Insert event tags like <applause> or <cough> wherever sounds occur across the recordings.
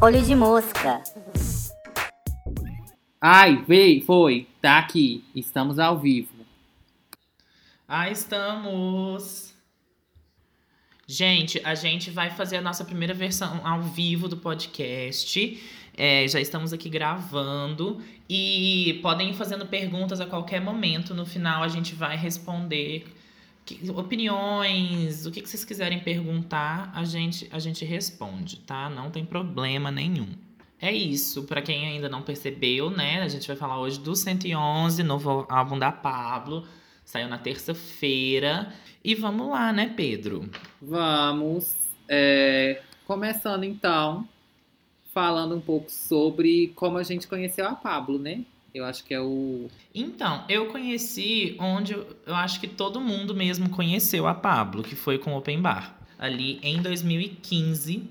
Olho de mosca. Ai, veio, foi. Tá aqui. Estamos ao vivo. Ah, estamos! Gente, a gente vai fazer a nossa primeira versão ao vivo do podcast. É, já estamos aqui gravando e podem ir fazendo perguntas a qualquer momento. No final, a gente vai responder que- opiniões, o que, que vocês quiserem perguntar, a gente, a gente responde, tá? Não tem problema nenhum. É isso, pra quem ainda não percebeu, né? A gente vai falar hoje do 111, novo álbum da Pablo. Saiu na terça-feira. E vamos lá, né, Pedro? Vamos. é, começando então, falando um pouco sobre como a gente conheceu a Pablo, né? Eu acho que é o. Então, eu conheci onde eu, acho que todo mundo mesmo conheceu a Pablo, que foi com o Open Bar, ali em 2015.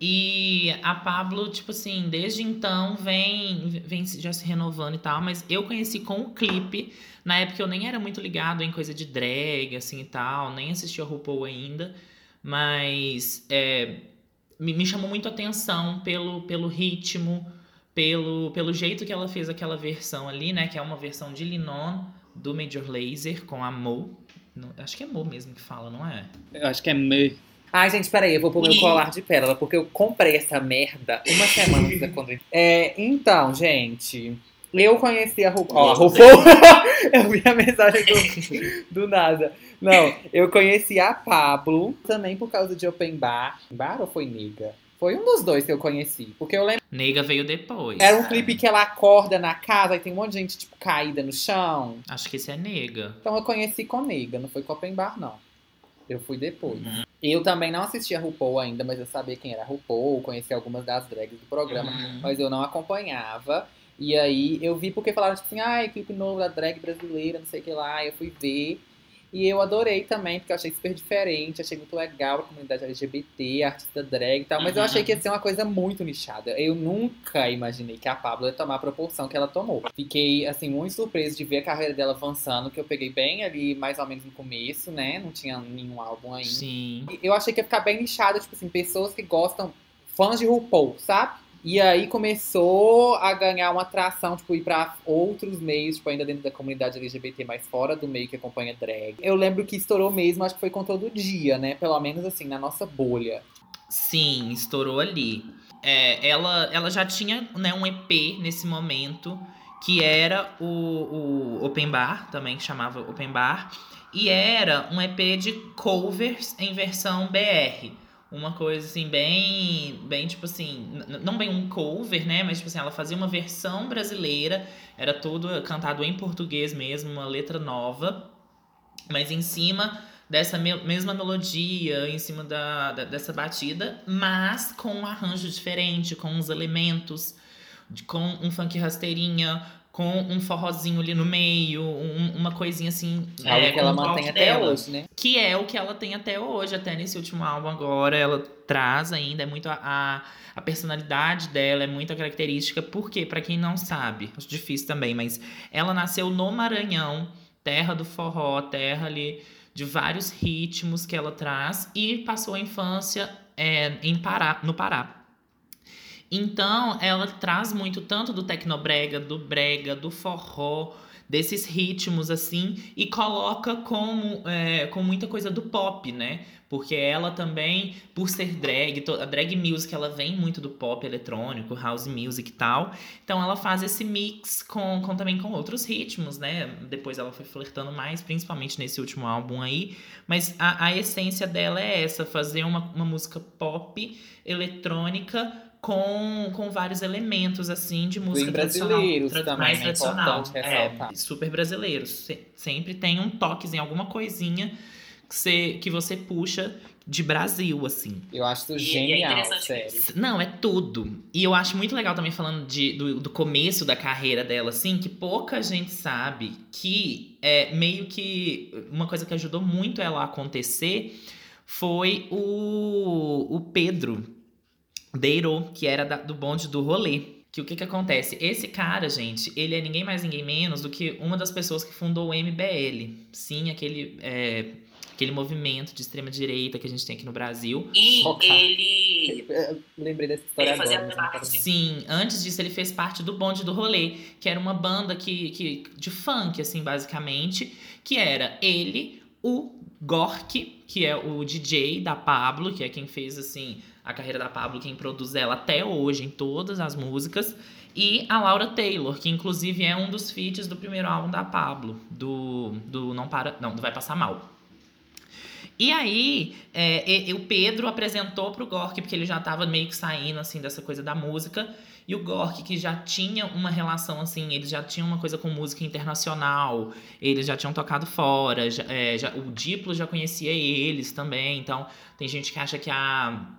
E a Pablo, tipo assim, desde então vem, vem já se renovando e tal, mas eu conheci com o clipe. Na época eu nem era muito ligado em coisa de drag, assim e tal, nem assistia RuPaul ainda, mas é, me, me chamou muito a atenção pelo, pelo ritmo, pelo, pelo jeito que ela fez aquela versão ali, né? Que é uma versão de Linon do Major Lazer com a Mo. Não- acho que é Mo mesmo que fala, não é? Eu acho que é me. Ai, gente, peraí, eu vou pôr meu colar de pérola, porque eu comprei essa merda uma semana antes da quando. É, então, gente. Eu conheci a RuPaul. Ó, a <laughs> RuPaul. <laughs> eu vi a mensagem do, do nada. Não, eu conheci a Pablo também por causa de Open Bar. Bar ou foi Nega? Foi um dos dois que eu conheci. Porque eu lembro. Nega veio depois. Era um clipe que ela acorda na casa e tem um monte de gente, tipo, caída no chão. Acho que esse é Nega. Então eu conheci com Nega, não foi com Open Bar, não. Eu fui depois. Eu também não assistia RuPaul ainda, mas eu sabia quem era RuPaul, conhecia algumas das drags do programa, Uhum. mas eu não acompanhava. E aí eu vi porque falaram tipo assim, ah, clipe novo da drag brasileira, não sei o que lá. Eu fui ver. E eu adorei também, porque eu achei super diferente, achei muito legal a comunidade LGBT, artista drag e tal, mas eu Uhum. achei que ia ser uma coisa muito nichada. Eu nunca imaginei que a Pablo ia tomar a proporção que ela tomou. Fiquei, assim, muito surpreso de ver a carreira dela avançando, que eu peguei bem ali, mais ou menos no começo, né? Não tinha nenhum álbum ainda. Sim. Eu achei que ia ficar bem nichado, tipo assim, pessoas que gostam, fãs de RuPaul, sabe? E aí começou a ganhar uma atração, tipo, ir pra outros meios, tipo, ainda dentro da comunidade LGBT, mas fora do meio que acompanha drag. Eu lembro que estourou mesmo, acho que foi com todo dia, né? Pelo menos assim, na nossa bolha. Sim, estourou ali. É, ela, ela já tinha né, um EP nesse momento, que era o, o Open Bar, também que chamava Open Bar. E era um EP de covers em versão BR. Uma coisa assim, bem. Bem, tipo assim. Não bem um cover, né? Mas, tipo assim, ela fazia uma versão brasileira. Era tudo cantado em português mesmo, uma letra nova. Mas em cima dessa me- mesma melodia, em cima da, da- dessa batida, mas com um arranjo diferente, com uns elementos, com um funk rasteirinha, com um forrozinho ali no meio, um- uma coisinha assim. Algo é, que ela mantém até dela. hoje, né? Que é o que ela tem até hoje, até nesse último álbum agora. Ela traz ainda, é muito a, a, a personalidade dela, é muito a característica. Porque, pra quem não sabe, acho difícil também, mas ela nasceu no Maranhão, terra do forró, terra ali de vários ritmos que ela traz, e passou a infância é, em Pará, no Pará. Então, ela traz muito tanto do tecnobrega, do brega, do forró, desses ritmos assim, e coloca como é, com muita coisa do pop, né? Porque ela também, por ser drag, a drag music ela vem muito do pop eletrônico, house music e tal. Então ela faz esse mix com, com também com outros ritmos, né? Depois ela foi flertando mais, principalmente nesse último álbum aí. Mas a, a essência dela é essa, fazer uma, uma música pop, eletrônica, com, com vários elementos, assim, de música tradicional. brasileiros tra- também, mais né? tradicional. É, super brasileiros. Se- sempre tem um toquezinho, alguma coisinha que você, que você puxa de Brasil, assim. Eu acho E- é genial, interessante sério. Não, é tudo. E eu acho muito legal também falando de, do, do começo da carreira dela, assim, que pouca gente sabe que é meio que uma coisa que ajudou muito ela a acontecer foi o, o Pedro Deiro, que era da- do bonde do rolê. Que o que que acontece? Esse cara, gente, ele é ninguém mais, ninguém menos do que uma das pessoas que fundou o MBL. Sim, aquele, é, aquele movimento de extrema direita que a gente tem aqui no Brasil. E Focar. ele. Eu Lembrei dessa história Ele fazia agora. parte. Sim, antes disso ele fez parte do Bonde do Rolê, que era uma banda que, que, de funk, assim, basicamente, que era ele, o Gork, que é o DJ da Pablo, que é quem fez, assim, a carreira da Pablo, quem produz ela até hoje em todas as músicas, e a Laura Taylor, que inclusive é um dos feats do primeiro álbum da Pablo, do, do Não Para, não, do Vai Passar Mal. E aí, é, e- e o Pedro apresentou pro Gork, porque ele já tava meio que saindo, assim, dessa coisa da música. E o Gork, que já tinha uma relação, assim, eles já tinham uma coisa com música internacional, eles já tinham tocado fora, já- é, já- o Diplo já conhecia eles também. Então, tem gente que acha que a.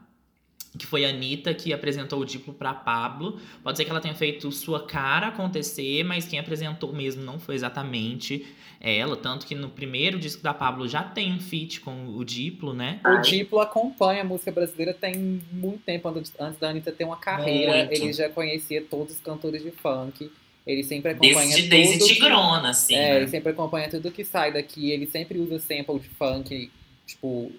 Que foi a Anitta que apresentou o Diplo pra Pablo. Pode ser que ela tenha feito sua cara acontecer, mas quem apresentou mesmo não foi exatamente ela. Tanto que no primeiro disco da Pablo já tem um feat com o Diplo, né? O Diplo acompanha a música brasileira tem muito tempo, antes da Anitta ter uma carreira. Muito. Ele já conhecia todos os cantores de funk. Ele sempre acompanha Desde, desde tudo que- Tigrona, assim. É, né? ele sempre acompanha tudo que sai daqui. Ele sempre usa sample de funk, tipo,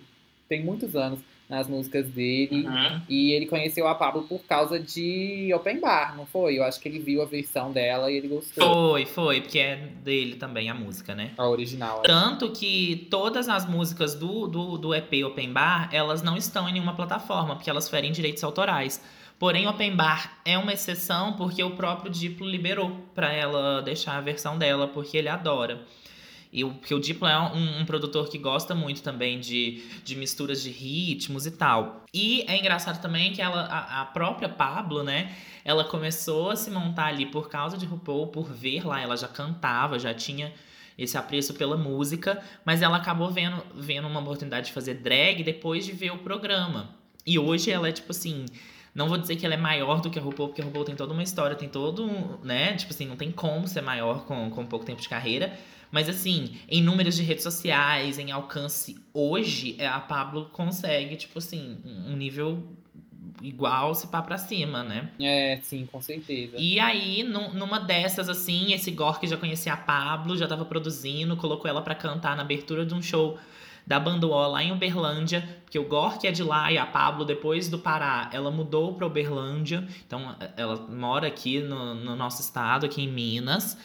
tem muitos anos nas músicas dele. Uhum. E ele conheceu a Pablo por causa de Open Bar, não foi? Eu acho que ele viu a versão dela e ele gostou. Foi, foi, porque é dele também a música, né? A original. Tanto que todas as músicas do, do, do EP Open Bar, elas não estão em nenhuma plataforma, porque elas ferem direitos autorais. Porém, Open Bar é uma exceção porque o próprio Diplo liberou pra ela deixar a versão dela, porque ele adora. E o, porque o Diplo é um, um produtor que gosta muito também de, de misturas de ritmos e tal. E é engraçado também que ela, a, a própria Pablo, né? Ela começou a se montar ali por causa de RuPaul, por ver lá, ela já cantava, já tinha esse apreço pela música, mas ela acabou vendo, vendo uma oportunidade de fazer drag depois de ver o programa. E hoje ela é tipo assim. Não vou dizer que ela é maior do que a RuPaul, porque a RuPaul tem toda uma história, tem todo, né? Tipo assim, não tem como ser maior com, com pouco tempo de carreira. Mas assim, em números de redes sociais, em alcance hoje, é, a Pablo consegue, tipo assim, um nível igual se pá pra cima, né? É, sim, com certeza. E aí, num- numa dessas, assim, esse Gork já conhecia a Pablo, já tava produzindo, colocou ela pra cantar na abertura de um show da Banduó lá em Uberlândia, porque o Gork é de lá e a Pablo, depois do Pará, ela mudou pra Uberlândia, então ela mora aqui no, no nosso estado, aqui em Minas.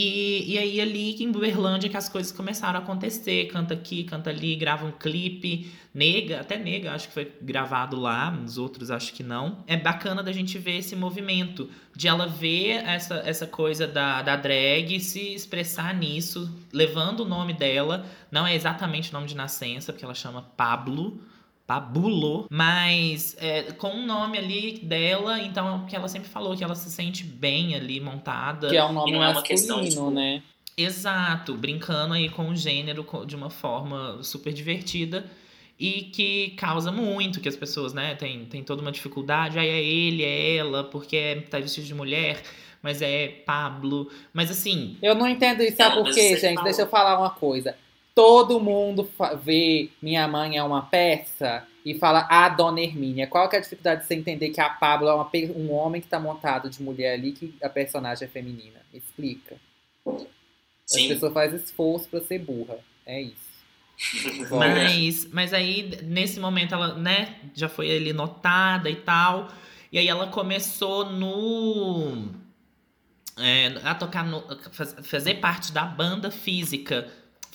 E, e aí, ali em Uberlândia, que as coisas começaram a acontecer. Canta aqui, canta ali, grava um clipe. Nega, até Nega, acho que foi gravado lá, os outros acho que não. É bacana da gente ver esse movimento, de ela ver essa, essa coisa da, da drag se expressar nisso, levando o nome dela. Não é exatamente o nome de nascença, porque ela chama Pablo. Pabulo, mas é, com o nome ali dela, então que ela sempre falou que ela se sente bem ali montada. Que é um nome não é uma questão, tipo, né? Exato, brincando aí com o gênero de uma forma super divertida e que causa muito que as pessoas, né, tem, tem toda uma dificuldade. Aí é ele, é ela, porque é, tá vestido de mulher, mas é Pablo. Mas assim, Eu não entendo isso, sabe por quê, gente? falou. Deixa eu falar uma coisa. Todo mundo vê Minha Mãe é uma peça e fala a Dona Hermínia. Qual que é a dificuldade de você entender que a Pablo é uma um homem que tá montado de mulher ali, que a personagem é feminina? Explica. As Sim. pessoas fazem esforço pra ser burra. É isso. <laughs> Bom, Mas, mas aí, nesse momento, ela, né, já foi ali notada e tal. E aí ela começou no. é, a tocar no. faz- fazer parte da banda física.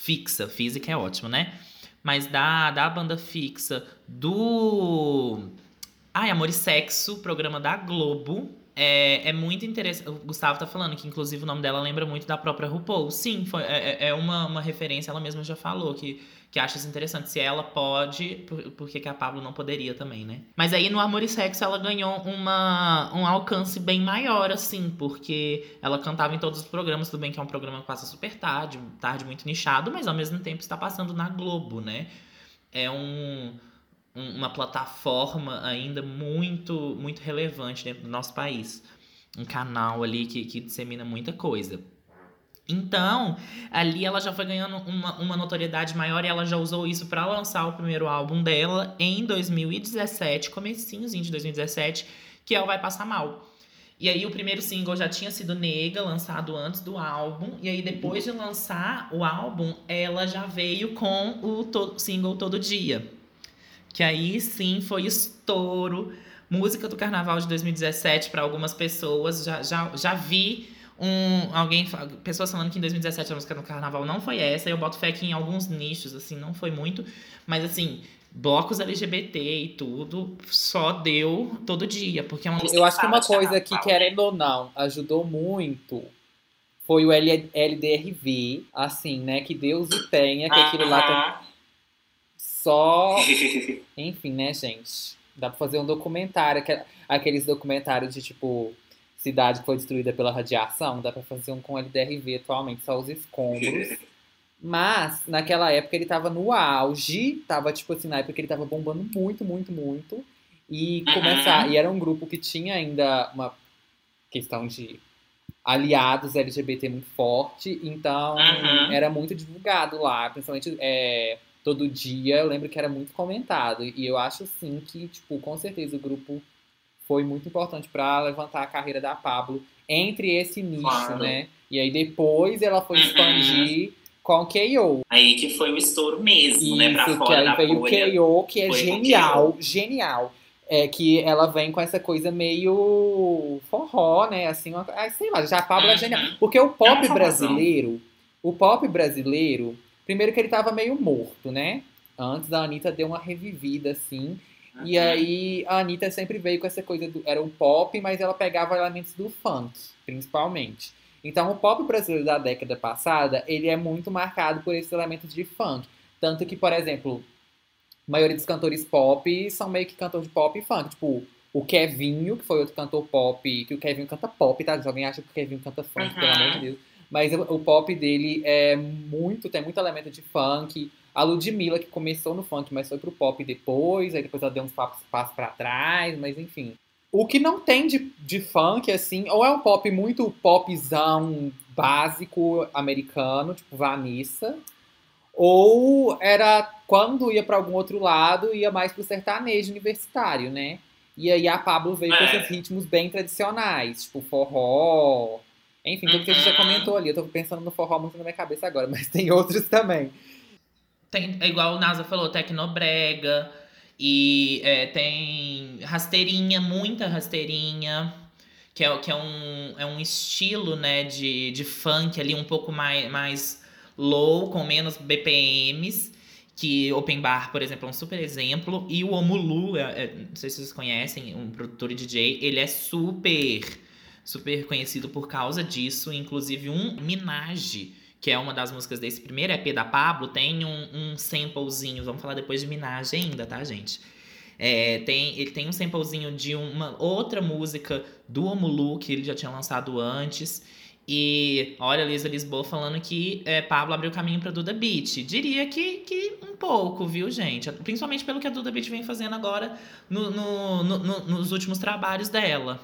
Fixa. Física é ótimo, né? Mas da, da banda fixa do. Ai, Amor e Sexo, programa da Globo. É, é muito interessante. O Gustavo tá falando que, inclusive, o nome dela lembra muito da própria RuPaul. Sim, foi, é, é- é uma, uma referência, ela mesma já falou, que, que acha isso interessante. Se ela pode, por, por que, que a Pablo não poderia também, né? Mas aí no Amor e Sexo ela ganhou uma, um alcance bem maior, assim, porque ela cantava em todos os programas. Tudo bem que é um programa que passa super tarde, tarde muito nichado, mas ao mesmo tempo está passando na Globo, né? É um um- uma plataforma ainda muito muito relevante dentro do nosso país. Um canal ali que, que dissemina muita coisa. Então, ali ela já foi ganhando uma, uma notoriedade maior e ela já usou isso para lançar o primeiro álbum dela em 2017, comecinhozinho de 2017, que é o Vai Passar Mal. E aí o primeiro single já tinha sido Nega, lançado antes do álbum. E aí depois de lançar o álbum, ela já veio com o to single Todo Dia. Que aí sim foi estouro. Música do Carnaval de 2017 para algumas pessoas. Já, já, já vi um alguém pessoas falando que em 2017 a música do Carnaval não foi essa. Eu boto fé que em alguns nichos assim não foi muito, mas assim blocos LGBT e tudo, só deu todo dia, porque é uma Eu acho que uma coisa que, querendo ou não, ajudou muito foi o L LDRV, assim, né? Que Deus o tenha, que aquilo lá tá só. <laughs> Enfim, né, gente? Dá pra fazer um documentário, aqueles documentários de tipo cidade que foi destruída pela radiação, dá pra fazer um com LDRV atualmente, só os escombros. <laughs> Mas, naquela época, ele tava no auge. Tava, tipo assim, na época que ele tava bombando muito, muito, muito. E começar. Uhum. E era um grupo que tinha ainda uma questão de aliados LGBT muito forte. Então, uhum. era muito divulgado lá. Principalmente é, todo dia. Eu lembro que era muito comentado. E eu acho, sim, que, tipo, com certeza o grupo foi muito importante para levantar a carreira da Pablo entre esse nicho, claro. né? E aí depois ela foi uhum. expandir com KO. Aí que foi o estouro mesmo, Isso, né? Pra fora que aí veio o KO, que é genial, genial. É que ela vem com essa coisa meio forró, né? Assim, uma, sei lá, já a Pablo é genial. Porque o pop brasileiro, o pop brasileiro, primeiro que ele tava meio morto, né? Antes da Anitta deu uma revivida, assim. Uhum. E aí a Anitta sempre veio com essa coisa do. Era o pop, mas ela pegava elementos do funk, principalmente. Então, o pop brasileiro da década passada, ele é muito marcado por esses elementos de funk. Tanto que, por exemplo, a maioria dos cantores pop são meio que cantores de pop e funk. Tipo, o Kevinho, que foi outro cantor pop, que o Kevinho canta pop, tá? Alguém acha que o Kevinho canta funk, uhum. pelo amor de Deus. Mas o, o pop dele é muito, tem muito elemento de funk. A Ludmilla, que começou no funk, mas foi pro pop depois, aí depois ela deu uns passos, pra trás, mas enfim. O que não tem de, de funk, assim, ou é um pop muito popzão básico americano, tipo Vanessa, ou era quando ia para algum outro lado, ia mais pro sertanejo universitário, né? E aí a Pablo veio é. com esses ritmos bem tradicionais, tipo forró, enfim, tudo que a gente já uhum. comentou ali. Eu tô pensando no forró muito na minha cabeça agora, <laughs> mas tem outros também. Tem, é igual o Nasa falou, tecnobrega, e é, tem rasteirinha, muita rasteirinha, que é, que é, um, é um estilo né, de, de funk ali um pouco mais, mais low, com menos BPMs. Que Open Bar, por exemplo, é um super exemplo. E o Omulu, é, é, não sei se vocês conhecem, um produtor e DJ, ele é super, super conhecido por causa disso. Inclusive, um Minaj que é uma das músicas desse primeiro EP da Pablo, tem um, um samplezinho, vamos falar depois de Minaj ainda, tá, gente? É, tem, ele tem um samplezinho de uma outra música do Omulu, que ele já tinha lançado antes. E olha a Lisa Lisboa falando que é, Pablo abriu caminho para Duda Beat. Diria que, que um pouco, viu, gente? Principalmente pelo que a Duda Beat vem fazendo agora no, no, no, nos últimos trabalhos dela.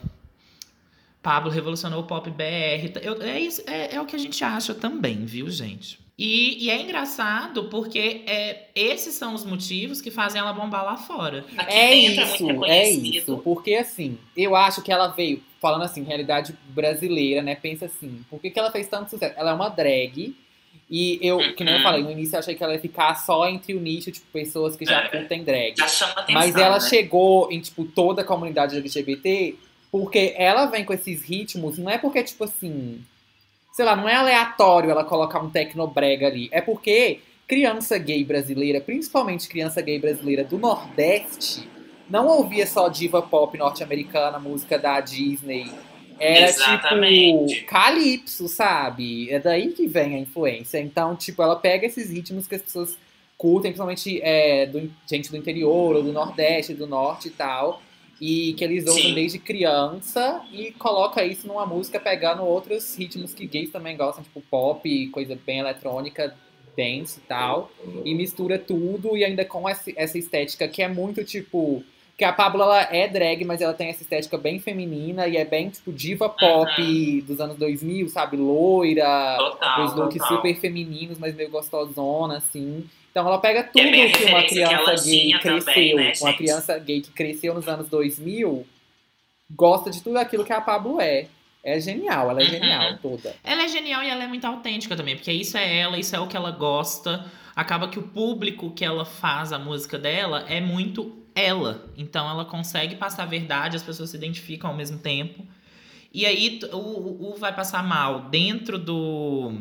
Pablo revolucionou o pop BR. Eu, é, isso, é, é, o que a gente acha também, viu, gente? E, e, é engraçado porque é, esses são os motivos que fazem ela bombar lá fora. Aqui é isso, é isso. Porque assim, eu acho que ela veio, falando assim, realidade brasileira, né? Pensa assim, por que, que ela fez tanto sucesso? Ela é uma drag. E eu, que nem eu falei, no início eu achei que ela ia ficar só entre o nicho, tipo, pessoas que já é, curtem drag. Já chama atenção, Mas ela né? chegou em, tipo, toda a comunidade LGBT porque ela vem com esses ritmos, não é porque, tipo assim. Sei lá, não é aleatório ela colocar um tecnobrega ali. É porque criança gay brasileira, principalmente criança gay brasileira do Nordeste, não ouvia só diva pop norte-americana, música da Disney. Era tipo, Exatamente. tipo calypso, sabe? É daí que vem a influência. Então, tipo, ela pega esses ritmos que as pessoas curtem, principalmente é, do, gente do interior, ou do Nordeste, do Norte e tal e que eles ouvem Sim. desde criança e coloca isso numa música pegando outros ritmos que gays também gostam, tipo pop, coisa bem eletrônica, dance e tal, e mistura tudo e ainda com essa estética que é muito tipo que a Pablo ela é drag, mas ela tem essa estética bem feminina e é bem tipo diva pop uhum. dos anos 2000, sabe, loira, total, os looks total. super femininos, mas meio gostosona assim. Então ela pega tudo é que uma criança que gay cresceu, também, né, uma criança gay que cresceu nos anos 2000, gosta de tudo aquilo que a Pablo é. É genial, ela é Uhum. genial toda. Ela é genial e ela é muito autêntica também, porque isso é ela, isso é o que ela gosta. Acaba que o público que ela faz a música dela é muito ela. Então ela consegue passar a verdade, as pessoas se identificam ao mesmo tempo. E aí o, o Vai Passar Mal, dentro do,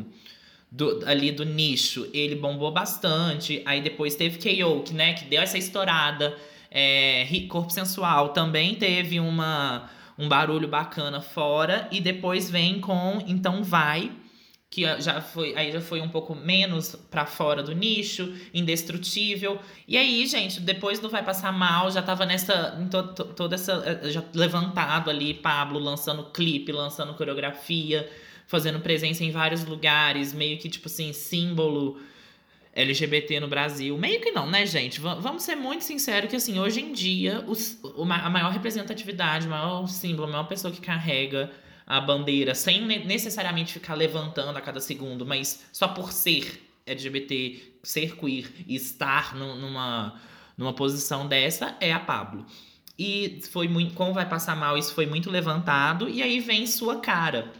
do ali do nicho, ele bombou bastante. Aí depois teve K.O., que, né, que deu essa estourada. É, Corpo Sensual também teve uma, um barulho bacana fora. E depois vem com Então Vai, que já foi, aí já foi um pouco menos pra fora do nicho, indestrutível. E aí, gente, depois do Vai Passar Mal, já tava nessa, to- toda essa, eh, já levantado ali, Pablo lançando clipe, lançando coreografia, fazendo presença em vários lugares, meio que, tipo assim, símbolo LGBT no Brasil. Meio que não, né, gente? Va- vamos ser muito sinceros que, assim, hoje em dia, os, a maior representatividade, o maior símbolo, a maior pessoa que carrega a bandeira, sem ne- necessariamente ficar levantando a cada segundo, mas só por ser LGBT, ser queer e estar nu- numa, numa posição dessa, é a Pablo. E foi muito, como vai passar mal, isso foi muito levantado, e aí vem sua cara,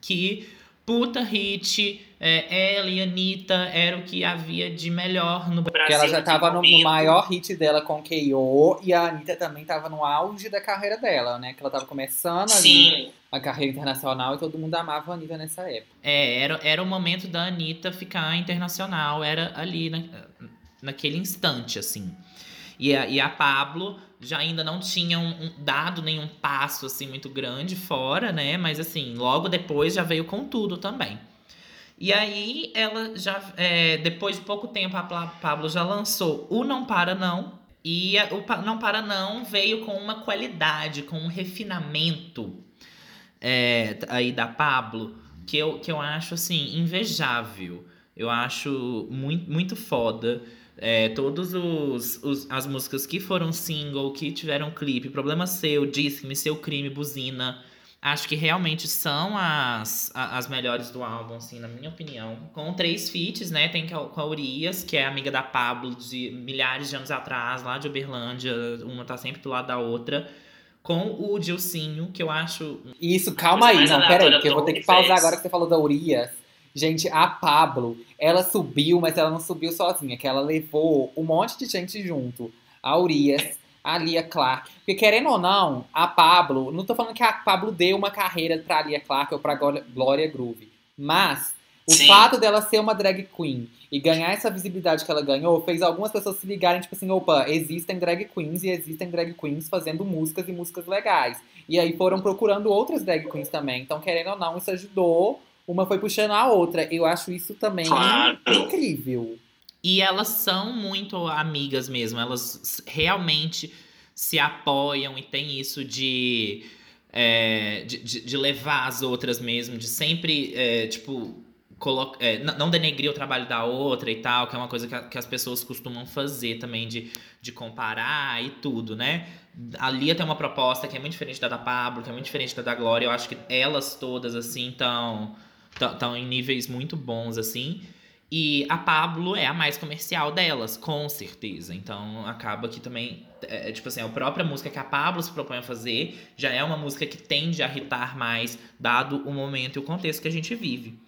que puta hit, é, ela e a Anitta era o que havia de melhor no O Porque ela Brasil já tava no, no maior hit dela com K.O. e a Anitta também tava no auge da carreira dela, né? Que ela tava começando ali a carreira internacional e todo mundo amava a Anitta nessa época. É, era, era o momento da Anitta ficar internacional, era ali na, naquele instante, assim. E a, e a Pablo já ainda não tinha um- dado nenhum passo, assim, muito grande fora, né? Mas, assim, logo depois já veio com tudo também. E aí, ela já, é, depois de pouco tempo, a Pablo já lançou o Não Para Não. E a- o Não Para Não veio com uma qualidade, com um refinamento é, aí da Pablo, que eu, que eu acho assim, invejável. Eu acho muito, muito foda. É, todos os, os- as músicas que foram single, que tiveram clipe, Problema Seu, Disse-me, Seu Crime, Buzina, acho que realmente são as, as melhores do álbum, assim, na minha opinião. Com três feats, né? Tem com a- Urias, que é amiga da Pablo de milhares de anos atrás, lá de Uberlândia, uma tá sempre do lado da outra. Com o Dilcinho, que eu acho Isso, calma aí, não, pera aí, aleatória que eu vou ter que pausar agora que você falou da Urias. Gente, a Pablo, ela subiu, mas ela não subiu sozinha, que ela levou um monte de gente junto. A Urias, a Lia Clark. Porque querendo ou não, a Pablo, não tô falando que a Pablo deu uma carreira pra Lia Clark ou pra Glória- Groove, mas o Sim. fato dela ser uma drag queen e ganhar essa visibilidade que ela ganhou fez algumas pessoas se ligarem, tipo assim, opa, existem drag queens e existem drag queens fazendo músicas e músicas legais. E aí foram procurando outras drag queens também. Então, querendo ou não, isso ajudou. Uma foi puxando a outra. Eu acho isso também Claro. incrível. E elas são muito amigas mesmo. Elas realmente se apoiam e tem isso de, é, de, de- de levar as outras mesmo, de sempre, é, tipo, colo- é, não denegrir o trabalho da outra e tal, que é uma coisa que, a- que as pessoas costumam fazer também, de, de comparar e tudo, né? A Lia tem uma proposta que é muito diferente da da Pablo, que é muito diferente da da Glória. Eu acho que elas todas, assim, estão estão em níveis muito bons, assim. E a Pablo é a mais comercial delas, com certeza. Então acaba que também, é, é, tipo assim, a própria música que a Pablo se propõe a fazer já é uma música que tende a irritar mais, dado o momento e o contexto que a gente vive.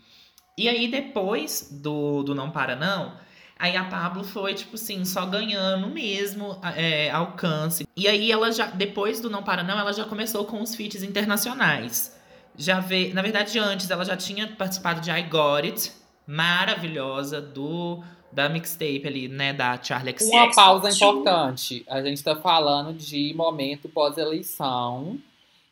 E aí depois do, do Não Para Não, aí a Pablo foi, tipo assim, só ganhando mesmo é, alcance. E aí ela já, depois do Não Para Não, ela já começou com os feats internacionais. Já vê, na verdade, antes ela já tinha participado de I Got It, maravilhosa, do da mixtape ali, né, da Charlie XCX. Uma pausa importante. A gente tá falando de momento pós-eleição.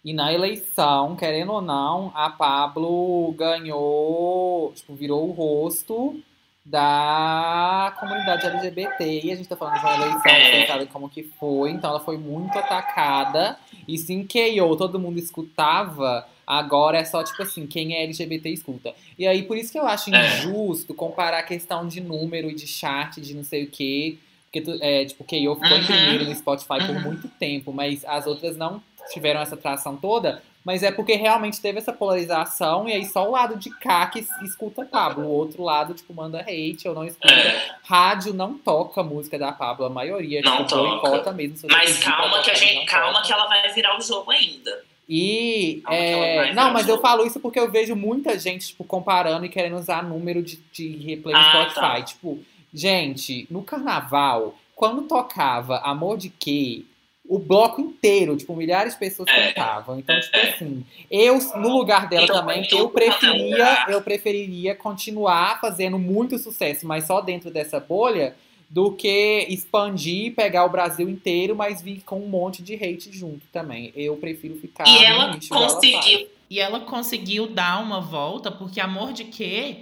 E na eleição, querendo ou não, a Pablo ganhou, tipo, virou o rosto da comunidade LGBT. E a gente tá falando de uma eleição, É. vocês sabem como que foi. Então ela foi muito atacada. E se KO todo mundo escutava, agora é só, tipo assim, quem é LGBT escuta. E aí, por isso que eu acho É. injusto comparar a questão de número e de chart, de não sei o quê. Porque, tu- é, tipo, KO ficou em Uhum. primeiro no Spotify por Uhum. muito tempo, mas as outras não tiveram essa tração toda, Mas é porque realmente teve essa polarização e aí só o lado de cá que escuta Pablo. O outro lado, tipo, manda hate ou não escuta. É, Rádio não toca música da Pablo, a maioria. Não tipo, toca. boicota mesmo. mas calma que a gente, calma toca. que ela vai virar o jogo ainda. E. É, vai virar Não, mas eu falo isso porque eu vejo muita gente, tipo, comparando e querendo usar número de, de replay no Ah, Spotify. tá. Tipo, gente, no carnaval, quando tocava Amor de Quê, o bloco inteiro, tipo, milhares de pessoas É. cantavam. Então, tipo É. assim, eu, no lugar dela Então, também, eu preferia, eu preferiria continuar fazendo muito sucesso, mas só dentro dessa bolha, do que expandir, pegar o Brasil inteiro, mas vir com um monte de hate junto também. Eu prefiro ficar E ela conseguiu. E ela conseguiu dar uma volta, porque Amor de Quê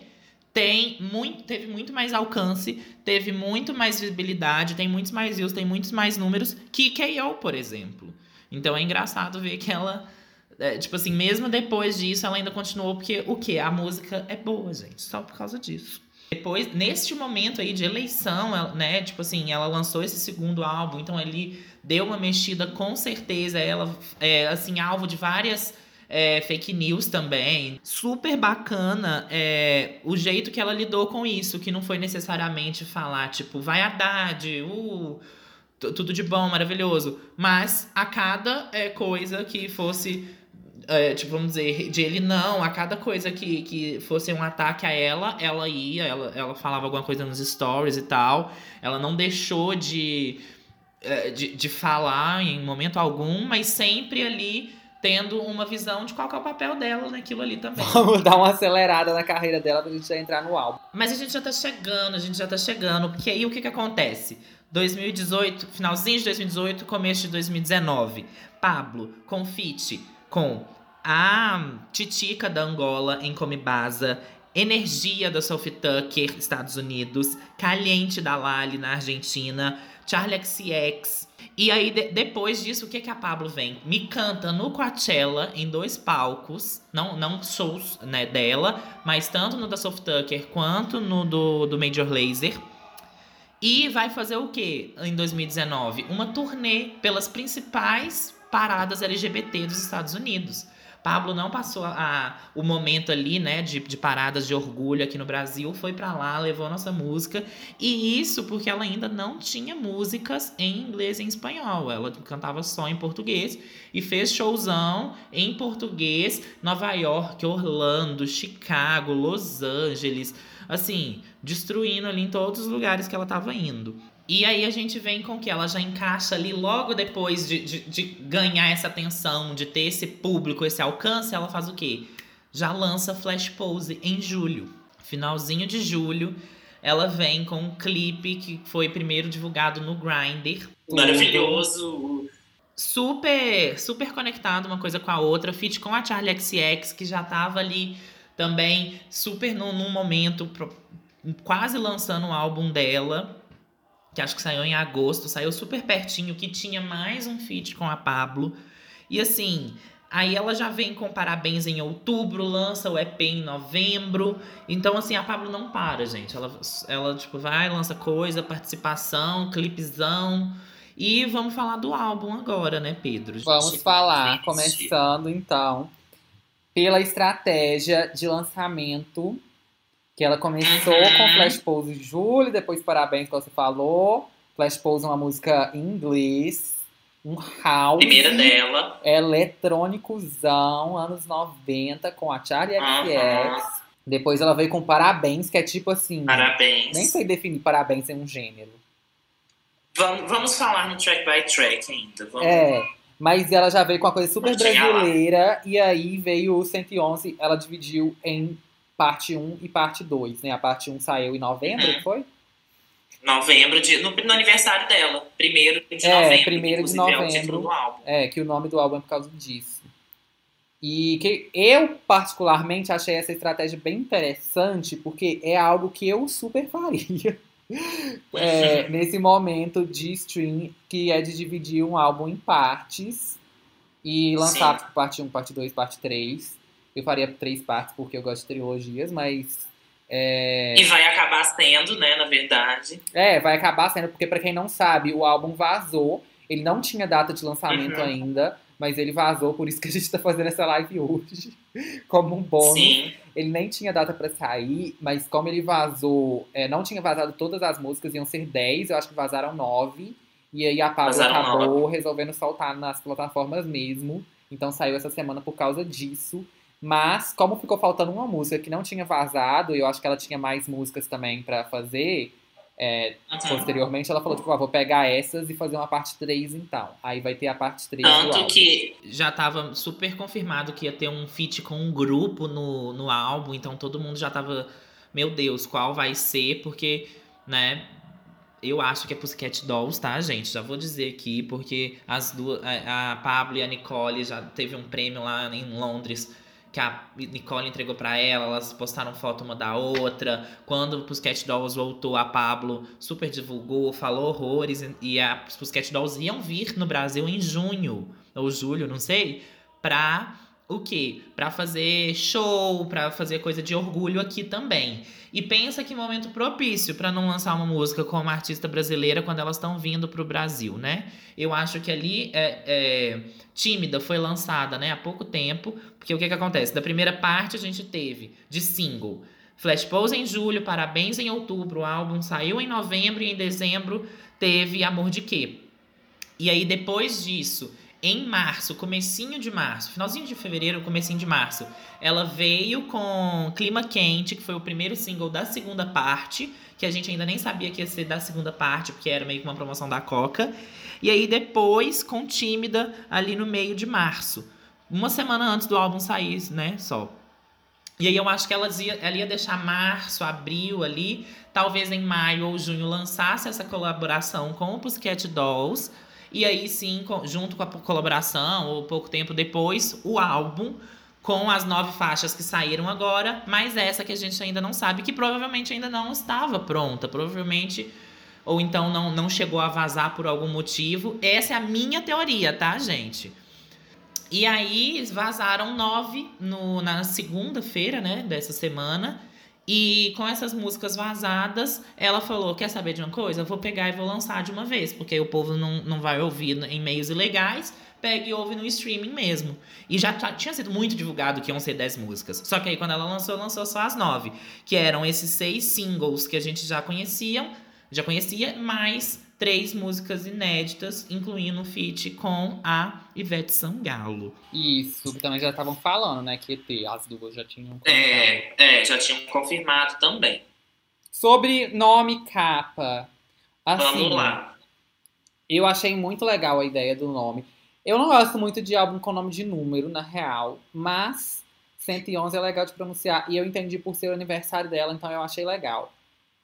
tem muito, teve muito mais alcance, teve muito mais visibilidade, tem muitos mais views, tem muitos mais números que KO, por exemplo. Então é engraçado ver que ela, é, tipo assim, mesmo depois disso, ela ainda continuou, porque o quê? A música é boa, gente, só por causa disso. Depois, neste momento aí de eleição, né, tipo assim, ela lançou esse segundo álbum, então ali deu uma mexida com certeza, ela é, assim, alvo de várias é, fake news também. Super bacana é, o jeito que ela lidou com isso, que não foi necessariamente falar, tipo, vai Haddad, uh, tudo de bom, maravilhoso. Mas a cada é, coisa que fosse, é, tipo, vamos dizer, de ele não, a cada coisa que, que fosse um ataque a ela, ela ia, ela, ela falava alguma coisa nos stories e tal. Ela não deixou de, é, de, de falar em momento algum, mas sempre ali tendo uma visão de qual é o papel dela naquilo ali também. <laughs> Vamos dar uma acelerada na carreira dela pra gente já entrar no álbum. Mas a gente já tá chegando, a gente já tá chegando, porque aí o que que acontece? 2018, finalzinho de 2018, começo de 2019. Pablo feat com a Titica da Angola em Comibasa, Energia da Sophie Tucker, Estados Unidos, Caliente da Lali na Argentina, Charlie XCX. E aí, de- depois disso, o que, que a Pablo vem? Me canta no Coachella, em dois palcos, não, não shows né, dela, mas tanto no da Soft Tucker quanto no do, do Major Laser. E vai fazer o quê em 2019? Uma turnê pelas principais paradas LGBT dos Estados Unidos. Pablo não passou a, o momento ali, né, de, de paradas de orgulho aqui no Brasil, foi pra lá, levou a nossa música. E isso porque ela ainda não tinha músicas em inglês e em espanhol. Ela cantava só em português e fez showzão em português, Nova York, Orlando, Chicago, Los Angeles, assim, destruindo ali em todos os lugares que ela tava indo. E aí a gente vem com que ela já encaixa ali logo depois de, de, de ganhar essa atenção, de ter esse público, esse alcance, ela faz o quê? Já lança Flash Pose em julho. Finalzinho de julho, ela vem com um clipe que foi primeiro divulgado no Grindr. Maravilhoso. Super, super conectado uma coisa com a outra. Feat com a Charlie XX, que já tava ali também super num, num momento pro- quase lançando o álbum dela que acho que saiu em agosto, saiu super pertinho, que tinha mais um feat com a Pablo. E assim, aí ela já vem com Parabéns em outubro, lança o EP em novembro. Então, assim, a Pablo não para, gente. Ela, ela tipo, vai, lança coisa, participação, clipezão. E vamos falar do álbum agora, né, Pedro? Vamos Gente, falar, começando então, pela estratégia de lançamento. Que ela começou Uhum. com Flash Pose em julho, depois Parabéns, que você falou. Flash Pose é uma música em inglês. Um house. Primeira dela. eletrônicozão, anos 90, com a Charlie XX. Aham. Depois ela veio com Parabéns, que é tipo assim. Parabéns. Nem sei definir Parabéns sem um gênero. Vamos, vamos falar no track by track ainda. Vamos. É, mas ela já veio com uma coisa super brasileira, e aí veio o 111, ela dividiu em parte 1 e parte 2, né? A parte 1 saiu em novembro, Uhum. que foi? Novembro, de, no, no aniversário dela. Primeiro de É, novembro. primeiro de É novembro. álbum. É, que o nome do álbum é por causa disso. E que eu, particularmente, achei essa estratégia bem interessante, porque é algo que eu super faria. <laughs> É, nesse momento de stream, que é de dividir um álbum em partes e lançar Sim. parte 1, parte 2, parte 3. Eu faria três partes porque eu gosto de trilogias, mas. É, E vai acabar sendo, né, na verdade. é, vai acabar sendo, porque pra quem não sabe, o álbum vazou, ele não tinha data de lançamento Uhum. ainda, mas ele vazou, por isso que a gente tá fazendo essa live hoje, <laughs> como um bônus. Sim. Ele nem tinha data pra sair, mas como ele vazou, é, não tinha vazado todas as músicas, iam ser 10, eu acho que vazaram 9. E aí a Pablo acabou resolvendo soltar nas plataformas mesmo. Então saiu essa semana por causa disso. Mas, como ficou faltando uma música que não tinha vazado, e eu acho que ela tinha mais músicas também pra fazer, é, Uhum. posteriormente ela falou, tipo, ah, vou pegar essas e fazer uma parte 3 então. Aí vai ter a parte 3 do Tanto álbum. que Já tava super confirmado que ia ter um feat com um grupo no, no álbum, então todo mundo já tava, meu Deus, qual vai ser? Porque, né, eu acho que é Pussycat Dolls, tá, gente? Já vou dizer aqui, porque as duas, a, a Pablo e a Nicole já teve um prêmio lá em Londres que a Nicole entregou pra ela, elas postaram foto uma da outra. Quando o Pussycat Dolls voltou, a Pablo super divulgou, falou horrores e a Pussycat Dolls iam vir no Brasil em junho ou julho, não sei, pra o quê? Pra fazer show, pra fazer coisa de orgulho aqui também. E pensa que momento propício pra não lançar uma música com uma artista brasileira quando elas estão vindo pro Brasil, né? Eu acho que ali é, é, Tímida foi lançada, né, há pouco tempo, porque o que que acontece? Da primeira parte a gente teve de single Flash Pose em julho, Parabéns em outubro, o álbum saiu em novembro e em dezembro teve Amor de Quê? E aí depois disso, em março, comecinho de março, finalzinho de fevereiro, comecinho de março, ela veio com Clima Quente, que foi o primeiro single da segunda parte, que a gente ainda nem sabia que ia ser da segunda parte, porque era meio que uma promoção da Coca. E aí depois, com Tímida, ali no meio de março. Uma semana antes do álbum sair, né, só. E aí eu acho que ela ia, ela ia deixar março, abril ali, talvez em maio ou junho lançasse essa colaboração com o Pussycat Dolls. E aí sim, junto com a colaboração, ou pouco tempo depois, o álbum com as nove faixas que saíram agora, mas essa que a gente ainda não sabe, que provavelmente ainda não estava pronta, provavelmente ou então não, não chegou a vazar por algum motivo. Essa é a minha teoria, tá, gente? E aí vazaram nove no, na segunda-feira, né, dessa semana. E com essas músicas vazadas, ela falou: Quer saber de uma coisa? Eu vou pegar e vou lançar de uma vez, porque o povo não, não vai ouvir em meios ilegais. Pega e ouve no streaming mesmo. E já tá- tinha sido muito divulgado que iam ser 10 músicas. Só que aí quando ela lançou, lançou só as nove. Que eram esses seis singles que a gente já conheciam, já conhecia, mais três músicas inéditas, incluindo o feat com a Ivete Sangalo. Isso, também já estavam falando, né? Que ter, as duas já tinham. confirmado. é, é, já tinham confirmado também. Sobre nome capa. Assim, Vamos lá. eu achei muito legal a ideia do nome. Eu não gosto muito de álbum com nome de número, na real, mas 111 é legal de pronunciar. E eu entendi por ser o aniversário dela, então eu achei legal.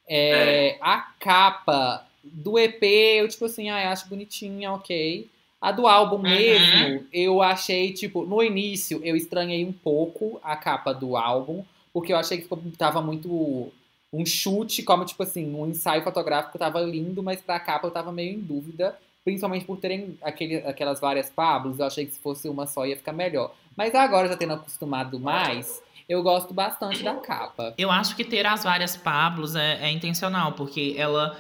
É, A capa do EP, eu, tipo assim, ah, acho bonitinha, ok. A do álbum mesmo, eu achei, tipo, no início eu estranhei um pouco a capa do álbum, porque eu achei que tava muito um chute, como, tipo assim, um ensaio fotográfico tava lindo, mas pra capa eu tava meio em dúvida. Principalmente por terem aquele, aquelas várias Pablos, eu achei que se fosse uma só ia ficar melhor. Mas agora, já tendo acostumado mais, eu gosto bastante da capa. Eu acho que ter as várias Pablos é, é intencional, porque ela.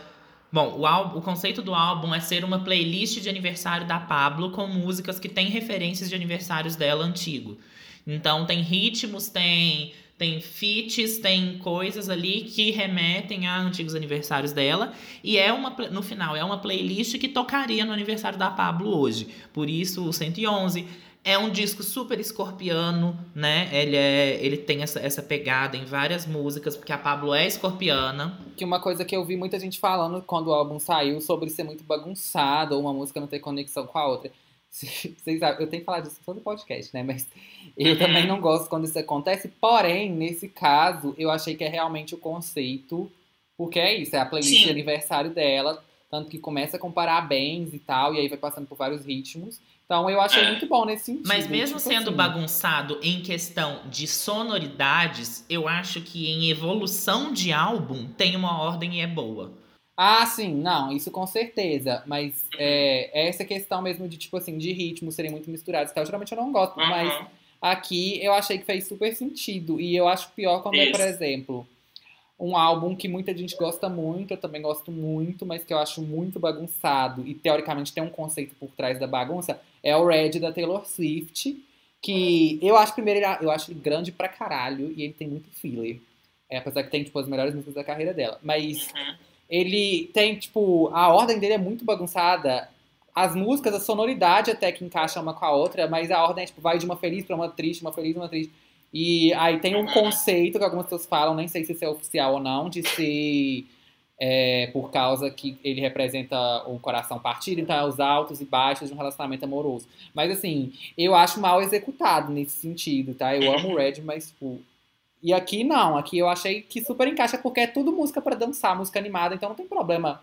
Bom, o, álbum, o conceito do álbum é ser uma playlist de aniversário da Pablo com músicas que têm referências de aniversários dela antigo. Então tem ritmos, tem tem feats, tem coisas ali que remetem a antigos aniversários dela e é uma no final é uma playlist que tocaria no aniversário da Pablo hoje. Por isso o 111 é um disco super escorpiano, né? Ele, é, ele tem essa, essa pegada em várias músicas, porque a Pablo é escorpiana. Que uma coisa que eu vi muita gente falando quando o álbum saiu sobre ser muito bagunçado ou uma música não ter conexão com a outra. <laughs> Vocês sabem, eu tenho que falar disso todo podcast, né? Mas eu <laughs> também não gosto quando isso acontece. Porém, nesse caso, eu achei que é realmente o conceito. Porque é isso, é a playlist Sim. de aniversário dela. Tanto que começa com parabéns e tal, e aí vai passando por vários ritmos. Então eu achei É. muito bom nesse sentido. Mas mesmo tipo sendo assim. bagunçado em questão de sonoridades, eu acho que em evolução de álbum tem uma ordem e é boa. Ah, sim, não, isso com certeza. Mas é, é essa questão mesmo de, tipo assim, de ritmos serem muito misturados e tal. Geralmente eu não gosto, mas Uhum. aqui eu achei que fez super sentido. E eu acho pior quando é, por Isso. exemplo, um álbum que muita gente gosta muito, eu também gosto muito, mas que eu acho muito bagunçado e teoricamente tem um conceito por trás da bagunça, é o Red da Taylor Swift, que eu acho primeiro eu acho ele grande pra caralho e ele tem muito filler. É, apesar que tem tipo as melhores músicas da carreira dela, mas ele tem tipo a ordem dele é muito bagunçada. As músicas, a sonoridade até que encaixa uma com a outra, mas a ordem é, tipo, vai de uma feliz pra uma triste, uma feliz, uma triste. E aí tem um conceito que algumas pessoas falam, nem sei se isso é oficial ou não, de ser é, por causa que ele representa o coração partido, então é os altos e baixos de um relacionamento amoroso. Mas assim, eu acho mal executado nesse sentido, tá? Eu amo o Red, mas tipo. E aqui não, aqui eu achei que super encaixa, porque é tudo música pra dançar, música animada, então não tem problema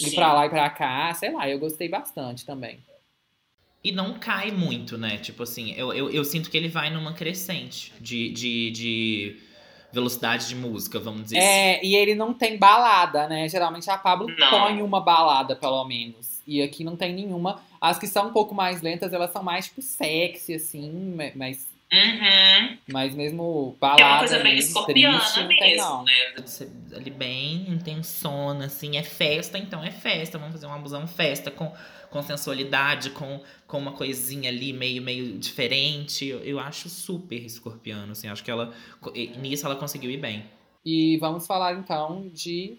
ir pra lá e pra cá, sei lá, eu gostei bastante também. E não cai muito, né? Tipo assim, eu, eu, eu sinto que ele vai numa crescente de, de, de velocidade de música, vamos dizer assim. É, e ele não tem balada, né? Geralmente a Pablo Não. põe uma balada, pelo menos. E aqui não tem nenhuma. As que são um pouco mais lentas, elas são mais, tipo, sexy, assim, ma- mas, Uhum. mas mesmo Que é uma balada coisa bem escorpiana triste, mesmo, né? Você ali bem intensona, assim, é festa, então é festa. Vamos fazer uma abusão festa com, com sensualidade, com, com uma coisinha ali meio, meio diferente. Eu, eu acho super escorpiano, assim, acho que ela. Nisso ela conseguiu ir bem. E vamos falar, então, de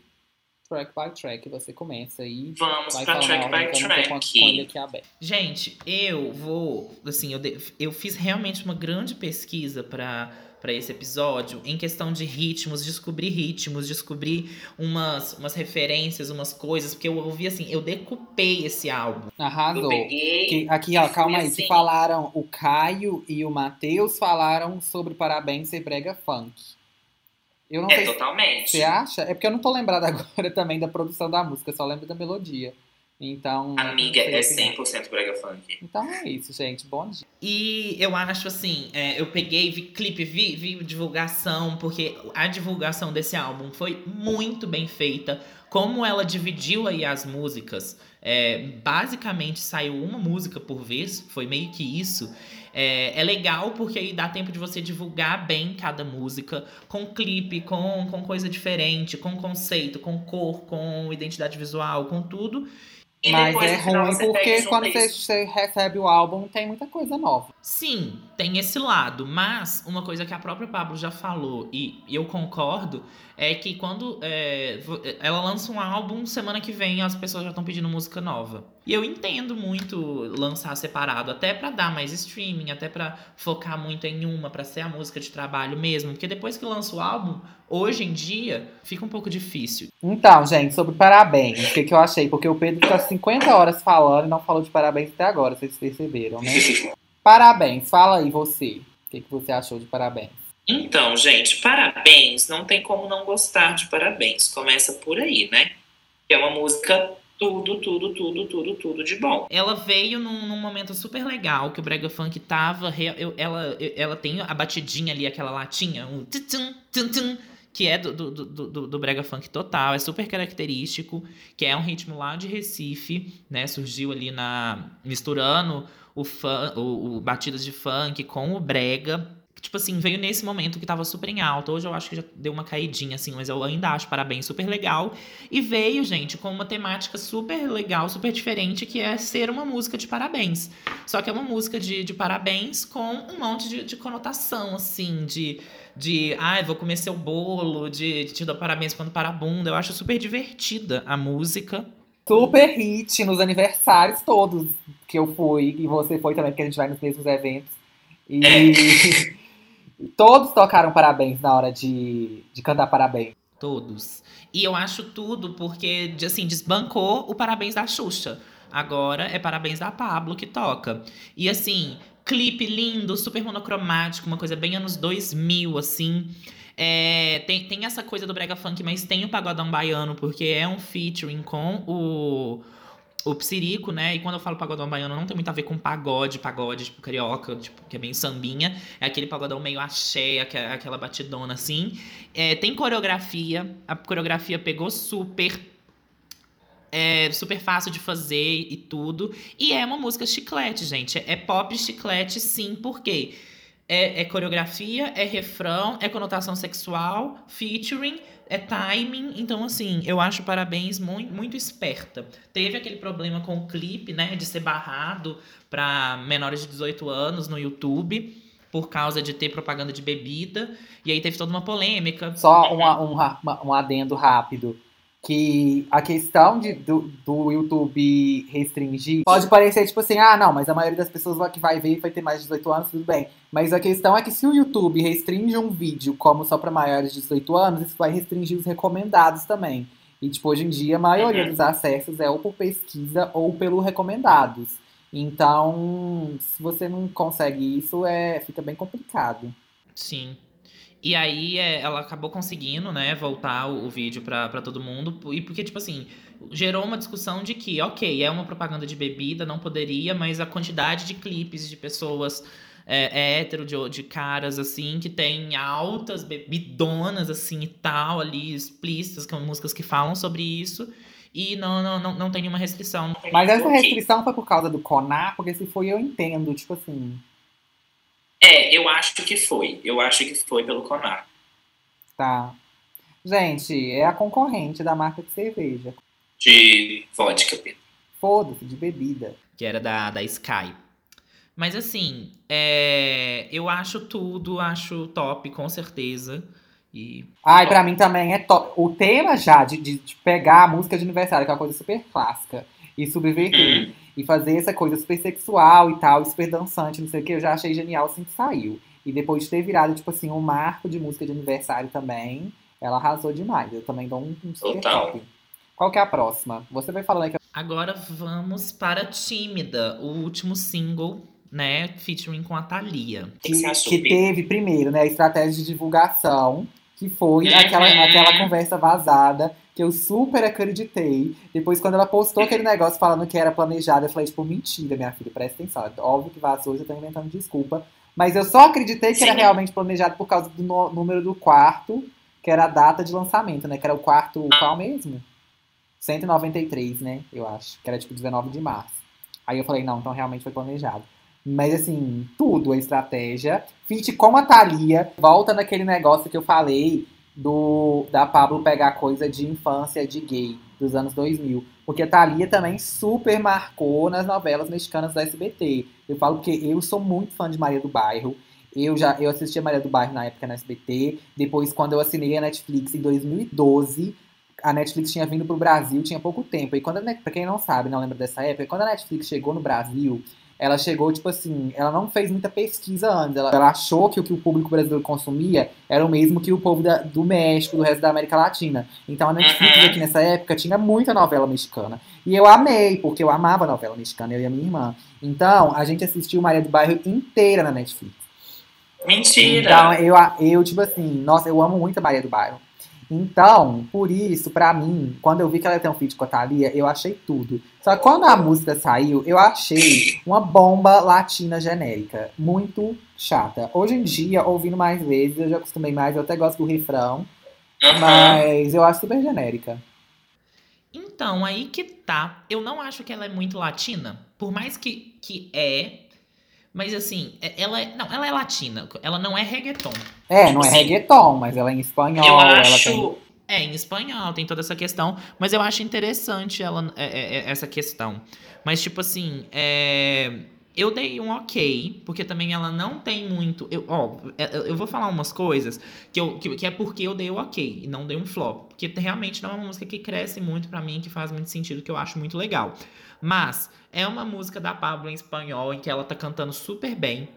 track by track. Você começa aí. Vamos Vai pra falar track by não tô com, track. com ele aqui aberto. Gente, eu vou. Assim, eu, de- eu fiz realmente uma grande pesquisa pra para esse episódio em questão de ritmos, descobrir ritmos, descobrir umas, umas referências, umas coisas, porque eu ouvi assim, eu decupei esse álbum. Eu Arrasou. peguei. Que- aqui, ó, calma aí. Assim. Que falaram, o Caio e o Matheus falaram sobre Parabéns ser brega funk. Eu não É, sei se totalmente. você acha. É porque eu não tô lembrada <laughs> agora também da produção da música, só lembro da melodia. Então. Amiga, é sei opinar. 100% brega funk. Então é isso, gente. Bom dia. E eu acho assim, é, eu peguei, vi clipe, vi, vi divulgação, porque a divulgação desse álbum foi muito bem feita. Como ela dividiu aí as músicas, é, basicamente saiu uma música por vez, foi meio que isso. É, é legal porque aí dá tempo de você divulgar bem cada música, com clipe, com, com coisa diferente, com conceito, com cor, com identidade visual, com tudo. E Mas depois, é ruim porque quando você, você recebe o álbum, tem muita coisa nova. Sim, tem esse lado, mas uma coisa que a própria Pablo já falou e eu concordo é que quando é, vo- ela lança um álbum, semana que vem as pessoas já estão pedindo música nova. E eu entendo muito lançar separado, até pra dar mais streaming, até pra focar muito em uma, pra ser a música de trabalho mesmo, porque depois que lança o álbum, hoje em dia fica um pouco difícil. Então, gente, sobre parabéns, o que, que eu achei? Porque o Pedro tá 50 horas falando e não falou de parabéns até agora, vocês perceberam, né? <laughs> Parabéns, fala aí você. O que, que você achou de parabéns? Então, gente, parabéns. Não tem como não gostar de parabéns. Começa por aí, né? É uma música tudo, tudo, tudo, tudo, tudo de bom. Ela veio num, num momento super legal, que o Brega Funk tava. eu- ela, eu- ela tem a batidinha ali, aquela latinha, um tum, tum, tum, que é do, do, do, do- do Brega Funk total, é super característico, que é um ritmo lá de Recife, né? Surgiu ali na. misturando o, fun, o, o batidas de funk com o Brega. Tipo assim, veio nesse momento que tava super em alta. Hoje eu acho que já deu uma caidinha, assim, mas eu ainda acho parabéns super legal. E veio, gente, com uma temática super legal, super diferente, que é ser uma música de parabéns. Só que é uma música de, de parabéns com um monte de, de conotação, assim, de. De, ai, vou comer seu bolo, de, de te dar parabéns quando para a bunda. Eu acho super divertida a música. Super hit nos aniversários todos que eu fui, e você foi também, porque a gente vai nos mesmos eventos. E <laughs> todos tocaram parabéns na hora de, de cantar parabéns. Todos. E eu acho tudo porque, assim, desbancou o parabéns da Xuxa. Agora é parabéns da Pablo que toca. E assim, clipe lindo, super monocromático, uma coisa bem anos 2000, assim. É, tem, tem essa coisa do brega funk, mas tem o pagodão baiano, porque é um featuring com o, o Psirico, né? E quando eu falo pagodão baiano, não tem muito a ver com pagode, pagode, tipo carioca, tipo, que é bem sambinha. É aquele pagodão meio axé, aque- aquela batidona assim. É, tem coreografia, a coreografia pegou super. É super fácil de fazer e tudo. E é uma música chiclete, gente. É pop chiclete, sim, porque É, é coreografia, é refrão, é conotação sexual, featuring, é timing. Então, assim, eu acho Parabéns muito, muito esperta. Teve aquele problema com o clipe, né, de ser barrado para menores de 18 anos no YouTube por causa de ter propaganda de bebida. E aí teve toda uma polêmica. Só uma, um, um adendo rápido. Que a questão de, do, do YouTube restringir pode parecer tipo assim, ah, não, mas a maioria das pessoas que vai ver vai ter mais de 18 anos, tudo bem. Mas a questão é que se o YouTube restringe um vídeo como só para maiores de 18 anos, isso vai restringir os recomendados também. E, tipo, hoje em dia, a maioria Uhum. dos acessos é ou por pesquisa ou pelo recomendados. Então, se você não consegue isso, é, fica bem complicado. Sim. E aí é, ela acabou conseguindo, né, voltar o, o vídeo pra, pra todo mundo. E porque, tipo assim, gerou uma discussão de que, ok, é uma propaganda de bebida, não poderia, mas a quantidade de clipes de pessoas é, é hétero, de, de caras, assim, que tem altas bebidonas, assim, e tal, ali, explícitas, com músicas que falam sobre isso. E não, não, não, não tem nenhuma restrição. Mas essa restrição foi por causa do CONAR, porque se foi eu entendo, tipo assim, É, eu acho que foi. Eu acho que foi pelo Conar. tá. Gente, é a concorrente da marca de cerveja. De vodka, Pedro. Foda-se, de bebida. que era da, da Sky. Mas assim, é, eu acho tudo, acho top, com certeza. E Ai, pra mim também é top. O tema já de, de, de pegar a música de aniversário, que é uma coisa super clássica, e subverter, Hum. E fazer essa coisa super sexual e tal, super dançante, não sei o que, eu já achei genial assim que saiu. E depois de ter virado, tipo assim, um marco de música de aniversário também, ela arrasou demais. Eu também dou um, um super Total. top. Qual que é a próxima? Você vai falando aí que agora vamos para Tímida, o último single, né? Featuring com a Thalia. Que que teve primeiro, né, a estratégia de divulgação, que foi Uhum. aquela, aquela conversa vazada que eu super acreditei. Depois, quando ela postou <laughs> aquele negócio falando que era planejado, eu falei, tipo, mentira, minha filha, presta atenção. Óbvio que vazou, já tô inventando desculpa. Mas eu só acreditei que era Sim. realmente planejado por causa do número do quarto, que era a data de lançamento, né? Que era o quarto, qual mesmo? 193, né? Eu acho. Que era tipo 19 de março. Aí eu falei, não, então realmente foi planejado. Mas assim, tudo a estratégia. Fit com a Thalia. Volta naquele negócio que eu falei do da Pablo pegar coisa de infância de gay dos anos 2000. Porque a Thalia também super marcou nas novelas mexicanas da SBT. Eu falo porque eu sou muito fã de Maria do Bairro. Eu já eu assistia Maria do Bairro na época na SBT. Depois, quando eu assinei a Netflix em 2012, a Netflix tinha vindo pro Brasil, tinha pouco tempo. E quando a pra quem não sabe, não lembra dessa época, quando a Netflix chegou no Brasil, ela chegou, tipo assim, ela não fez muita pesquisa antes. Ela, ela achou que o que o público brasileiro consumia era o mesmo que o povo da- do México, do resto da América Latina. Então a Netflix Uhum. aqui nessa época tinha muita novela mexicana. E eu amei, porque eu amava novela mexicana, eu e a minha irmã. Então, a gente assistiu Maria do Bairro inteira na Netflix. Mentira! Então, eu, eu, tipo assim, nossa, eu amo muito a Maria do Bairro. Então, por isso, pra mim, quando eu vi que ela ia ter um feat com a Thalia, eu achei tudo. Só que quando a música saiu, eu achei uma bomba latina genérica. Muito chata. Hoje em dia, ouvindo mais vezes, eu já acostumei mais, eu até gosto do refrão, Aham. mas eu acho super genérica. Então, aí que tá. Eu não acho que ela é muito latina. Por mais que, que é. Mas assim, é- ela é. Não, ela é latina. Ela não é reggaeton. É, não é Sim. reggaeton, mas ela é em espanhol, Eu ela acho. tem. É, em espanhol, tem toda essa questão. Mas eu acho interessante ela, é, é, é, essa questão. Mas, tipo assim, é, eu dei um ok, porque também ela não tem muito. Eu, ó, é, eu vou falar umas coisas que, eu, que, que é porque eu dei o ok e não dei um flop. Porque realmente não é uma música que cresce muito pra mim, que faz muito sentido, que eu acho muito legal. Mas é uma música da Pablo em espanhol, em que ela tá cantando super bem.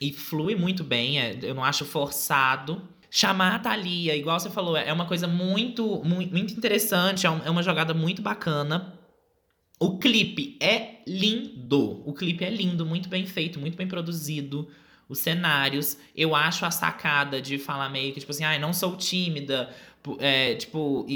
E flui muito bem, é, eu não acho forçado. Chamar a Thalia, igual você falou, é uma coisa muito, muito, muito interessante, é é uma jogada muito bacana. O clipe é lindo. O clipe é lindo, muito bem feito, muito bem produzido. Os cenários. Eu acho a sacada de falar meio que, tipo assim, ai, não sou tímida. é, tipo, e,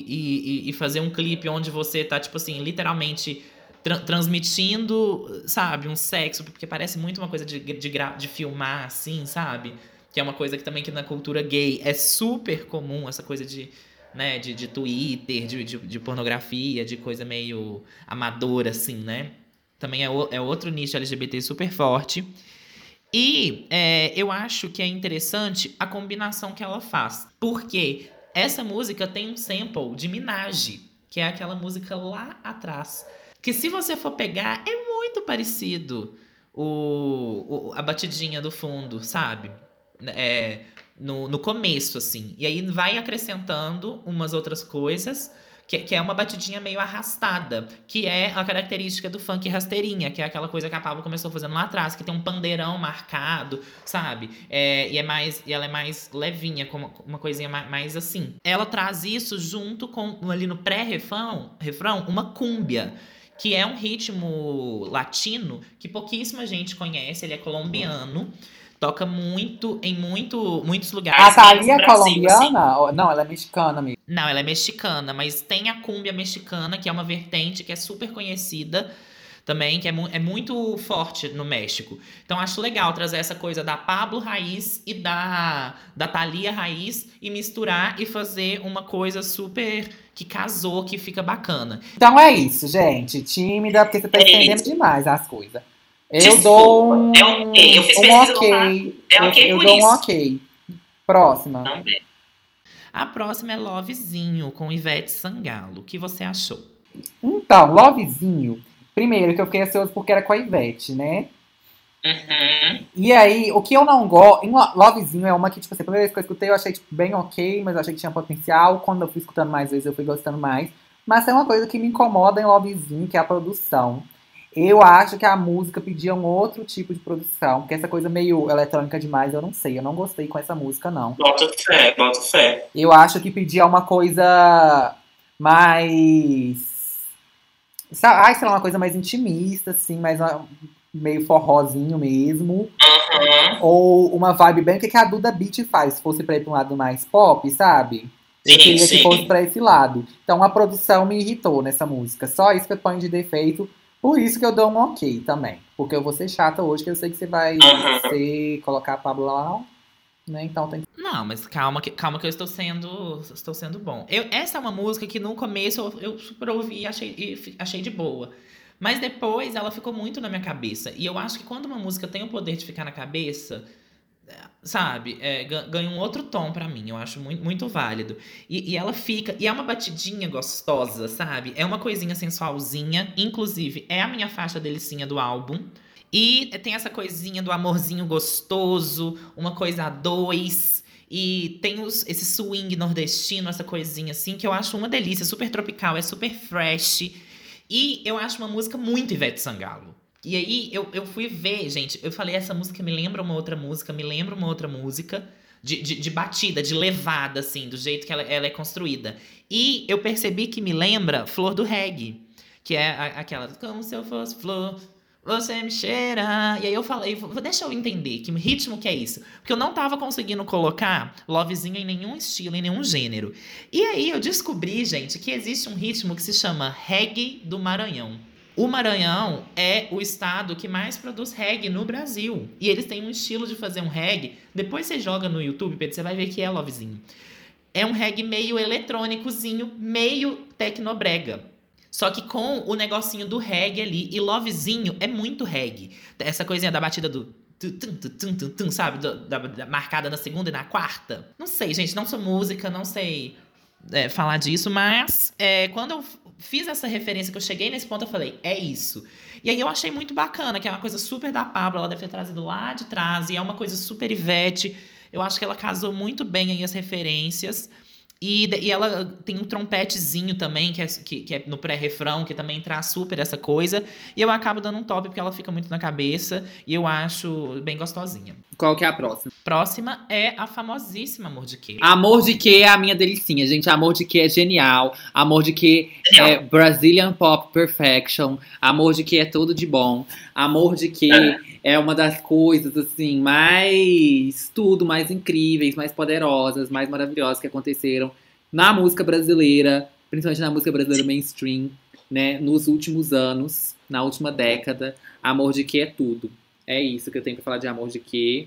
e- e fazer um clipe onde você tá, tipo assim, literalmente tra- transmitindo, sabe, um sexo, porque parece muito uma coisa de, de, de filmar, assim, sabe? Que é uma coisa que também que na cultura gay é super comum, essa coisa de, né, de, de Twitter, de, de, de pornografia, de coisa meio amadora, assim, né? Também é, o- é outro nicho LGBT super forte. E é, eu acho que é interessante a combinação que ela faz. Porque essa música tem um sample de Minaj, que é aquela música lá atrás. Que se você for pegar, é muito parecido o, o a batidinha do fundo, sabe? É, no, no começo, assim. E aí vai acrescentando umas outras coisas que, que, é uma batidinha meio arrastada, que é a característica do funk rasteirinha, que é aquela coisa que a Pablo começou fazendo lá atrás, que tem um pandeirão marcado, sabe? É, e é mais, e ela é mais levinha, como uma coisinha mais, mais assim. Ela traz isso junto com ali no pré-refrão, refrão, uma cúmbia que é um ritmo latino que pouquíssima gente conhece, ele é colombiano. Toca muito em muito, muitos lugares. A Thalia é colombiana? Não, ela é mexicana mesmo. Não, ela é mexicana, mas tem a cúmbia mexicana, que é uma vertente que é super conhecida também, que é, mu é muito forte no México. Então acho legal trazer essa coisa da Pablo Raiz e da, da Thalia Raiz e misturar e fazer uma coisa super que casou, que fica bacana. Então é isso, gente. Tímida, porque você tá é estendendo demais as coisas. Eu Desculpa, dou um, é okay. eu fiz um ok. É ok eu, eu dou um ok. Próxima. Também. A próxima é Lovezinho, com Ivete Sangalo. O que você achou? Então, Lovezinho. Primeiro, que eu fiquei ansioso porque era com a Ivete, né? Uhum. E aí, o que eu não gosto. Lovezinho é uma que, tipo assim, a primeira vez que eu escutei, eu achei tipo, bem ok, mas eu achei que tinha potencial. Quando eu fui escutando mais vezes, eu fui gostando mais. Mas tem uma coisa que me incomoda em Lovezinho, que é a produção. Eu acho que a música pedia um outro tipo de produção, porque essa coisa meio eletrônica demais, eu não sei. Eu não gostei com essa música, não. Bota fé, bota fé. Eu acho que pedia uma coisa mais. Ai, sei lá, uma coisa mais intimista, assim, mais uma... meio forrozinho mesmo. Uhum. Ou uma vibe bem que a Duda Beat faz, se fosse pra ir pra um lado mais pop, sabe? Sim, eu queria sim. que fosse pra esse lado. Então a produção me irritou nessa música. Só isso que eu ponho de defeito. Por isso que eu dou um ok também. Porque eu vou ser chata hoje, que eu sei que você vai Uhum. ser, colocar a Pablo lá, né? Então tem que. Não, mas calma que, calma que eu estou sendo, estou sendo bom. Eu, essa é uma música que no começo eu, eu super ouvi e achei, e achei de boa. Mas depois ela ficou muito na minha cabeça. E eu acho que quando uma música tem o poder de ficar na cabeça, sabe, é, ga- ganha um outro tom pra mim. Eu acho muito, muito válido. E, e ela fica. E é uma batidinha gostosa, sabe? É uma coisinha sensualzinha. Inclusive, é a minha faixa delicinha do álbum. E tem essa coisinha do amorzinho gostoso, uma coisa a dois. E tem os, esse swing nordestino, essa coisinha assim, que eu acho uma delícia, super tropical, é super fresh. E eu acho uma música muito Ivete Sangalo. E aí eu, eu fui ver, gente, eu falei, essa música me lembra uma outra música, me lembra uma outra música. De, de, de batida, de levada, assim, do jeito que ela, ela é construída. E eu percebi que me lembra Flor do Reggae. Que é a- aquela, como se eu fosse flor, você me cheira. E aí eu falei, "Vou- deixa eu entender que ritmo que é isso. Porque eu não tava conseguindo colocar lovezinho em nenhum estilo, em nenhum gênero. E aí eu descobri, gente, que existe um ritmo que se chama reggae do Maranhão. O Maranhão é o estado que mais produz reggae no Brasil. E eles têm um estilo de fazer um reggae. Depois você joga no YouTube, Pedro, você vai ver que é lovezinho. É um reggae meio eletrônicozinho, meio tecnobrega. Só que com o negocinho do reggae ali. E lovezinho é muito reggae. Essa coisinha da batida do. tum, tum, tum, sabe? Do- da, da- marcada na segunda e na quarta. Não sei, gente. Não sou música, não sei é, falar disso, mas é, quando eu fiz essa referência, que eu cheguei nesse ponto, eu falei, é isso. E aí eu achei muito bacana, que é uma coisa super da Pablo, ela deve ter trazido lá de trás, e é uma coisa super Ivete. Eu acho que ela casou muito bem aí as referências. E, e ela tem um trompetezinho também, que é, que, que é no pré-refrão, que também traz super essa coisa. E eu acabo dando um top, porque ela fica muito na cabeça, e eu acho bem gostosinha. Qual que é a próxima? Próxima é a famosíssima Amor de Quê. Amor de que é a minha delicinha, gente. Amor de que é genial. Amor de que é Brazilian Pop Perfection. Amor de que é tudo de bom. Amor de que é uma das coisas, assim, mais. Tudo, mais incríveis, mais poderosas, mais maravilhosas que aconteceram na música brasileira, principalmente na música brasileira mainstream, né? Nos últimos anos, na última década. Amor de que é tudo. É isso que eu tenho pra falar de amor de que.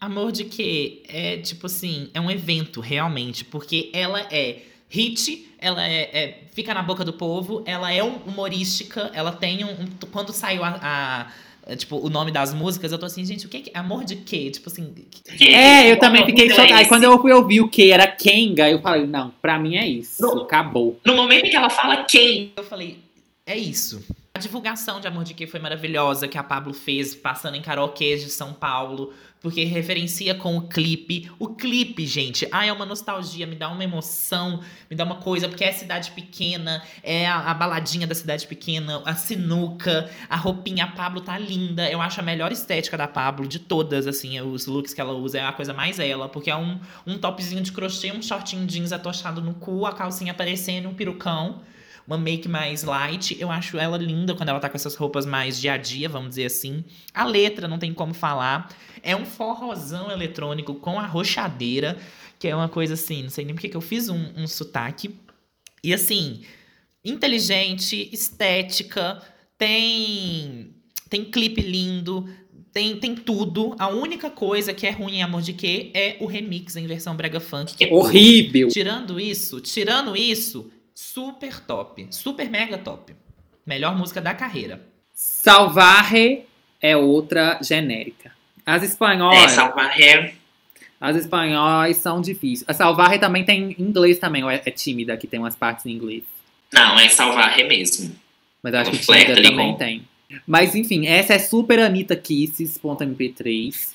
Amor de quê? É tipo assim, é um evento realmente, porque ela é hit, ela é, é- fica na boca do povo, ela é um- humorística, ela tem um, um- quando saiu a, a, tipo, o nome das músicas, eu tô assim, gente, o que é amor de quê? Tipo assim, É, eu também fiquei chocada. Aí quando eu fui ouvir o que era Kenga, eu falei, não, pra mim é isso. Não. Acabou. No momento em que ela fala quem, eu falei, é isso. A divulgação de Amor de Quê foi maravilhosa, que a Pablo fez, passando em karaokês de São Paulo, porque referencia com o clipe. O clipe, gente, ah, é uma nostalgia, me dá uma emoção, me dá uma coisa, porque é cidade pequena, é a, a baladinha da cidade pequena, a sinuca, a roupinha, a Pablo tá linda. Eu acho a melhor estética da Pablo, de todas, assim, os looks que ela usa, é a coisa mais ela, porque é um, um topzinho de crochê, um shortinho jeans atochado no cu, a calcinha aparecendo, um perucão uma make mais light. Eu acho ela linda quando ela tá com essas roupas mais dia a dia, vamos dizer assim. A letra, não tem como falar. É um forrozão eletrônico com arrochadeira, que é uma coisa assim, não sei nem porque que eu fiz um, um sotaque. E assim, inteligente, estética, tem tem clipe lindo, tem, tem tudo. A única coisa que é ruim em Amor de Quê é o remix em versão brega funk, que é Horrível. Tirando isso, tirando isso, super top. Super mega top. Melhor música da carreira. Salvarre é outra genérica. As é, espanhóis, Salvarre, as espanhóis são difíceis. A Salvarre também tem inglês também, ou é, é tímida, que tem umas partes em inglês. não, é Salvarre mesmo. Mas eu acho que Flerta tímida também com- tem. Mas enfim, essa é Super Anitta Kisses.mp3.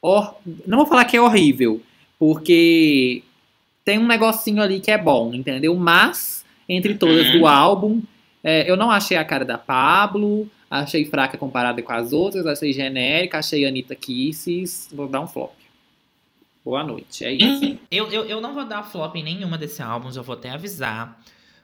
Hor- Não vou falar que é horrível, porque tem um negocinho ali que é bom, entendeu? Mas, entre todas Uhum. do álbum, é, eu não achei a cara da Pablo, achei fraca comparada com as outras, achei genérica, achei Anitta Kisses. Vou dar um flop. Boa noite, é isso. Hum, Eu, eu, eu não vou dar flop em nenhuma desse álbum, já vou até avisar.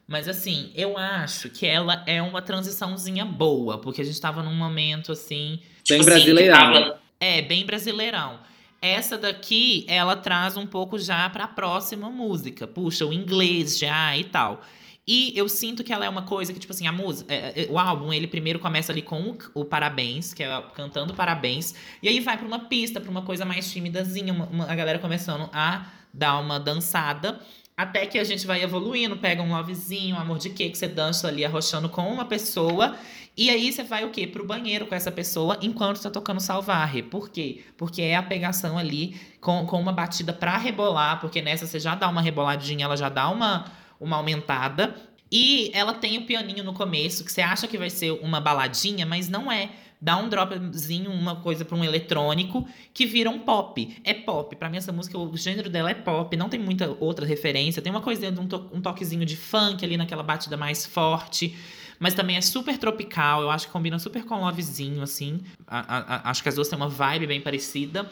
Mas assim, eu acho que ela é uma transiçãozinha boa, porque a gente tava num momento assim. Bem assim, brasileirão. que tava- É, bem brasileirão. Essa daqui, ela traz um pouco já pra próxima música. Puxa, o inglês já e tal. E eu sinto que ela é uma coisa que, tipo assim, a música. é, é, o álbum, ele primeiro começa ali com o, parabéns, que é cantando parabéns. E aí vai pra uma pista, pra uma coisa mais timidazinha, uma- uma- a galera começando a dar uma dançada. Até que a gente vai evoluindo, pega um lovezinho, um amor de quê, que você dança ali arrochando com uma pessoa. E aí você vai o quê? Pro banheiro com essa pessoa enquanto tá tocando Salvarre. Por quê? Porque é a pegação ali com, com uma batida pra rebolar, porque nessa você já dá uma reboladinha, ela já dá uma, uma aumentada. E ela tem o pianinho no começo, que você acha que vai ser uma baladinha, mas não é. Dá um dropzinho, uma coisa pra um eletrônico, que vira um pop. É pop. Pra mim, essa música, o gênero dela é pop, não tem muita outra referência. Tem uma coisinha de um, to- um toquezinho de funk ali naquela batida mais forte. Mas também é super tropical, eu acho que combina super com Lovezinho, assim. A- a- acho que as duas têm uma vibe bem parecida.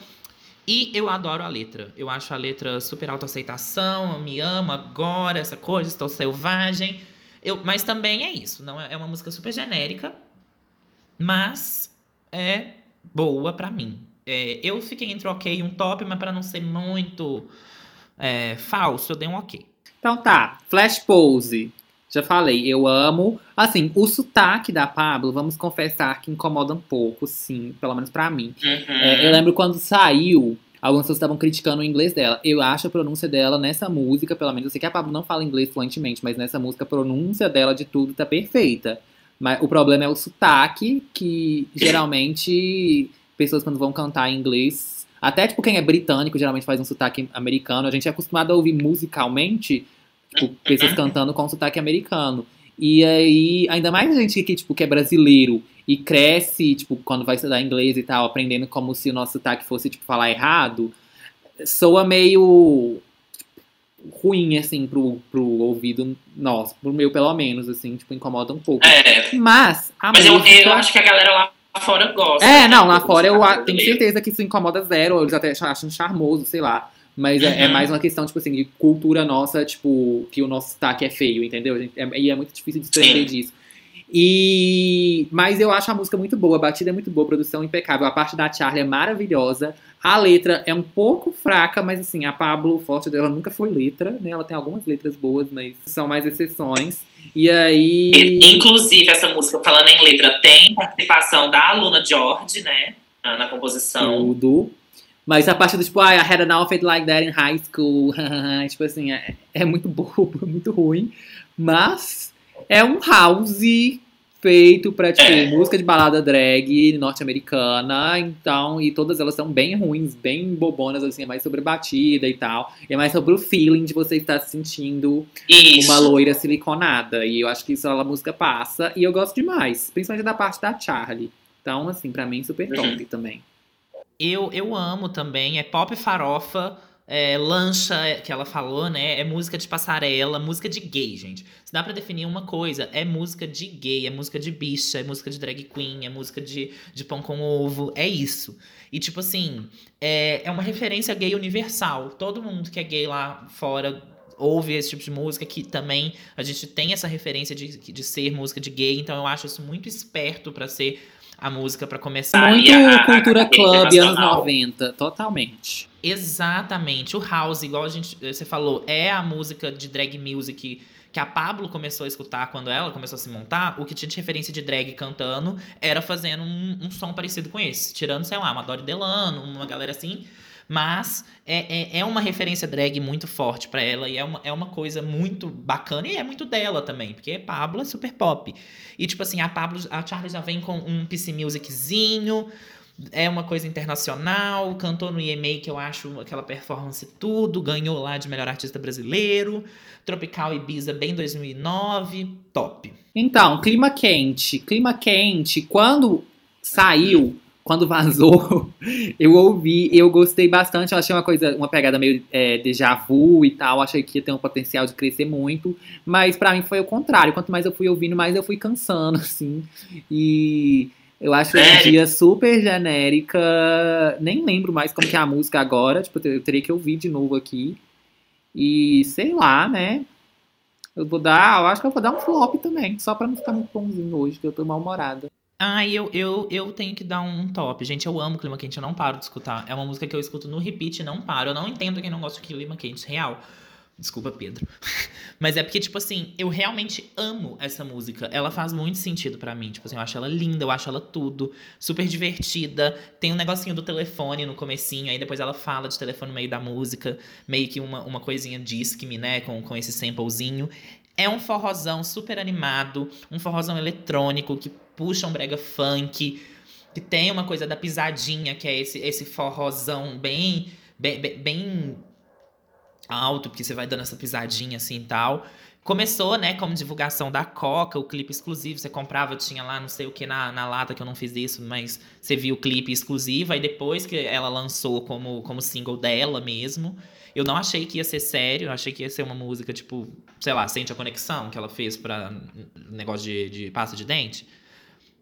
E eu adoro a letra. Eu acho a letra super autoaceitação, me amo agora, essa coisa, estou selvagem. Eu, mas também é isso, não é, é uma música super genérica, mas é boa pra mim. É, eu fiquei entre o ok e um top, mas pra não ser muito é, falso, eu dei um ok. Então tá, Flash Pose. Já falei, eu amo. Assim, o sotaque da Pablo, vamos confessar que incomoda um pouco, sim, pelo menos pra mim. Uhum. É, eu lembro quando saiu, algumas pessoas estavam criticando o inglês dela. Eu acho a pronúncia dela nessa música, pelo menos eu sei que a Pablo não fala inglês fluentemente, mas nessa música a pronúncia dela de tudo tá perfeita. Mas o problema é o sotaque, que geralmente pessoas quando vão cantar em inglês, até tipo quem é britânico geralmente faz um sotaque americano. A gente é acostumado a ouvir musicalmente, tipo, pessoas cantando com sotaque americano. E aí, ainda mais a gente que, tipo, que é brasileiro e cresce, tipo, quando vai estudar inglês e tal, aprendendo como se o nosso sotaque fosse, tipo, falar errado, soa meio ruim, assim, pro, pro ouvido nosso, pro meu pelo menos, assim, tipo, incomoda um pouco. É, Mas, a mas eu, música... eu acho que a galera lá fora gosta. É, não, lá fora eu a- tenho certeza que isso incomoda zero, ou eles até acham charmoso, sei lá. Mas é, é Uhum. mais uma questão, tipo assim, de cultura nossa, tipo, que o nosso sotaque é feio, entendeu? gente? É- e é muito difícil de desprender disso. E... Mas eu acho a música muito boa, a batida é muito boa, a produção é impecável, a parte da Charlie é maravilhosa. A letra é um pouco fraca, mas assim, a Pablo, forte dela nunca foi letra, né? Ela tem algumas letras boas, mas são mais exceções. E aí... Inclusive, essa música, falando em letra, tem participação da aluna George, né? Na composição. tudo. Mas a parte do tipo, ah, I had an outfit like that in high school. <laughs> tipo assim, é, é muito bobo, <laughs> muito ruim. Mas é um house feito pra, tipo, É. música de balada drag norte-americana, então, e todas elas são bem ruins, bem bobonas, assim, é mais sobre batida e tal. E é mais sobre o feeling de você estar se sentindo Isso. uma loira siliconada. E eu acho que isso a música passa, e eu gosto demais, principalmente da parte da Charlie. Então, assim, pra mim, super top Uhum. também. Eu, eu amo também, é pop farofa, é, lancha, é, que ela falou, né? É música de passarela, música de gay, gente. Se dá pra definir uma coisa, é música de gay, é música de bicha, é música de drag queen, é música de, de pão com ovo, é isso. E tipo assim, é, é uma referência gay universal. Todo mundo que é gay lá fora ouve esse tipo de música, que também a gente tem essa referência de, de ser música de gay, então eu acho isso muito esperto pra ser a música pra começar. Muito a- a cultura carreira club, anos internacional. 90, totalmente. Exatamente. O house, igual a gente, você falou, é a música de drag music que a Pablo começou a escutar quando ela começou a se montar. O que tinha de referência de drag cantando era fazendo um, um som parecido com esse. Tirando, sei lá, uma Dori Delano, uma galera assim. Mas é, é, é uma referência drag muito forte pra ela e é uma, é uma coisa muito bacana e é muito dela também, porque Pablo é super pop. E tipo assim, a Pablo, a Charlie já vem com um PC Musiczinho, é uma coisa internacional, cantou no EMA, que eu acho aquela performance tudo, ganhou lá de melhor artista brasileiro, Tropical Ibiza bem 2009, top. Então, clima quente. Clima quente, quando saiu, quando vazou, <laughs> eu ouvi, eu gostei bastante. Eu achei uma coisa, uma pegada meio é, déjà vu e tal. Achei que ia ter um potencial de crescer muito. Mas pra mim foi o contrário. Quanto mais eu fui ouvindo, mais eu fui cansando, <laughs> assim. E eu acho hoje em dia super genérica. Nem lembro mais como que é a música agora. Tipo, eu teria que ouvir de novo aqui. E sei lá, né? Eu vou dar, eu acho que eu vou dar um flop também, só pra não ficar muito bonzinho hoje, que eu tô mal-humorada. Ah, eu, eu, eu tenho que dar um top. Gente, eu amo Clima Quente, eu não paro de escutar. É uma música que eu escuto no repeat e não paro. Eu não entendo quem não gosta de Clima Quente, real. Desculpa, Pedro. <laughs> Mas é porque, tipo assim, eu realmente amo essa música. Ela faz muito sentido pra mim. Tipo assim, eu acho ela linda, eu acho ela tudo. Super divertida. Tem um negocinho do telefone no comecinho, aí depois ela fala de telefone no meio da música. Meio que uma, uma coisinha disque-me, né? Com, com esse samplezinho. É um forrozão super animado. Um forrozão eletrônico que puxa um brega funk. Que tem uma coisa da pisadinha, que é esse, esse forrozão bem, bem, bem, alto, porque você vai dando essa pisadinha assim e tal. Começou, né, como divulgação da Coca, o clipe exclusivo. Você comprava, tinha lá não sei o que na, na lata, que eu não fiz isso, mas você viu o clipe exclusivo. Aí depois que ela lançou como, como single dela mesmo, eu não achei que ia ser sério. Eu achei que ia ser uma música, tipo, sei lá, Sente a Conexão, que ela fez pra negócio de, de pasta de dente.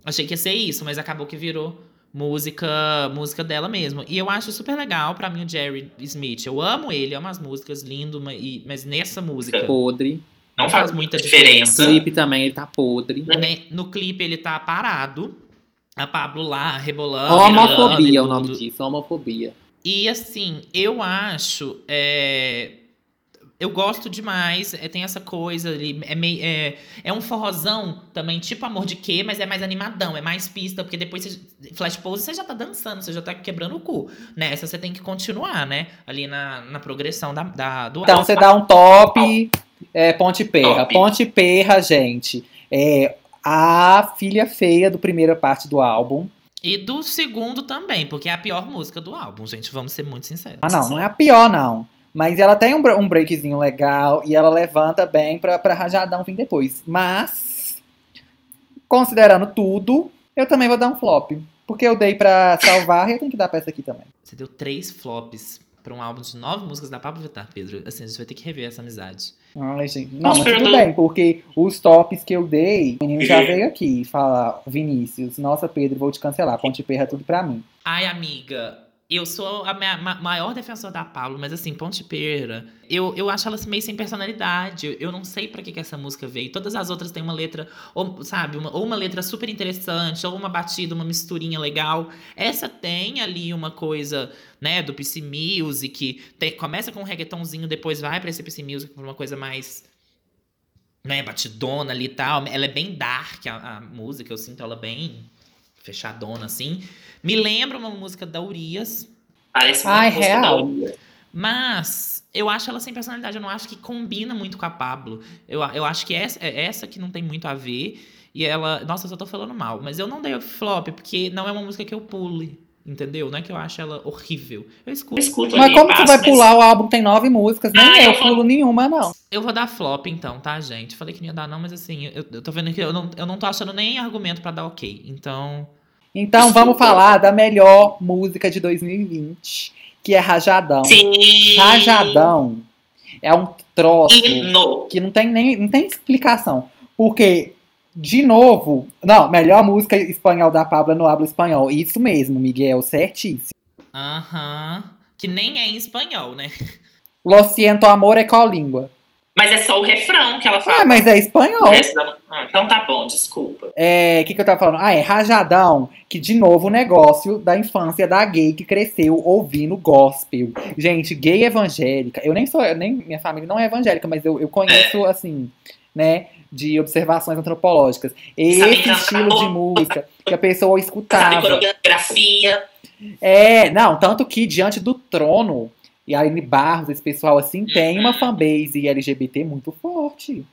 Achei que ia ser isso, mas acabou que virou música música dela mesmo. E eu acho super legal pra mim o Jerry Smith. Eu amo ele, amo as músicas, lindo, ma- e- mas nessa música Podre. Não faz faz muita O diferença. clipe também, ele tá podre. né, no clipe ele tá parado. A Pablo lá rebolando. Homofobia é o nome disso, homofobia. E assim, eu acho. é, Eu gosto demais. é, tem essa coisa ali. É, meio, é, é um forrozão também, tipo amor de quê, mas é mais animadão, é mais pista, porque depois você, flash pose você já tá dançando, você já tá quebrando o cu. Nessa você tem que continuar, né? Ali na, na progressão da, da- do Então você dá um top, é, Ponte Perra. Top. Ponte Perra, gente, é a filha feia do primeira parte do álbum. E do segundo também, porque é a pior música do álbum, gente. Vamos ser muito sinceros. Ah, não, não é a pior, não. Mas ela tem um, um breakzinho legal e ela levanta bem pra, pra Rajadão vir depois. Mas, considerando tudo, eu também vou dar um flop. Porque eu dei pra salvar e eu tenho que dar pra essa aqui também. Você deu três flops pra um álbum de nove músicas da Pablo Vittar, Pedro. Assim, a gente vai ter que rever essa amizade. Ai, gente. Não, mas tudo bem, porque os tops que eu dei, o menino já veio aqui falar, Vinícius, nossa, Pedro, vou te cancelar. Ponte Perra, tudo pra mim. Ai, amiga, eu sou a minha- ma- maior defensora da Pablo, mas assim, Ponte Perra, eu, eu acho ela meio sem personalidade. Eu, não sei pra que, que essa música veio. Todas as outras têm uma letra, ou, sabe, uma, ou uma letra super interessante, ou uma batida, uma misturinha legal. Essa tem ali uma coisa, né, do PC Music, tem- começa com um reggaetonzinho, depois vai pra esse PC Music pra uma coisa mais né, batidona ali e tal. Ela é bem dark, a, a música, eu sinto ela bem fechadona, assim. Me lembra uma música da Urias, Parece muito Ai, música real. da Urias. mas eu acho ela sem personalidade. Eu não acho que combina muito com a Pablo. Eu, eu acho que essa, é essa que não tem muito a ver. E ela. Nossa, eu só tô falando mal. Mas eu não dei flop, porque não é uma música que eu pule. Entendeu? Não é que eu acho ela horrível. Eu escuto. Eu escuto Mas ali, como você passo, vai mas- pular o álbum tem nove músicas? Nem Ah, eu eu vou- pulo nenhuma, não. Eu vou dar flop então, tá, gente? Falei que não ia dar, não, mas assim, eu, eu tô vendo que eu não, eu não tô achando nem argumento pra dar ok. Então. Então vamos falar da melhor música de 2020, que é Rajadão. Sim. Rajadão é um troço Hino. que não tem nem não tem explicação. Porque, de novo, não, melhor música espanhol da Pablo no habla espanhol. Isso mesmo, Miguel, certíssimo. Aham. Que nem é em espanhol, né? Lo siento, amor é colíngua. Mas é só o refrão que ela fala. Ah, mas é espanhol. da- Ah, então tá bom, desculpa. É, o que, que eu tava falando? Ah, é Rajadão, que de novo o negócio da infância da gay que cresceu ouvindo gospel. Gente, gay evangélica, eu nem sou, eu nem, minha família não é evangélica, mas eu, eu conheço, assim, né, de observações antropológicas. Sabe Esse cantar estilo de louca. música que a pessoa Sabe escutava. coreografia. É, não, tanto que diante do trono, e a Aline Barros, esse pessoal assim, tem uma fanbase LGBT muito forte.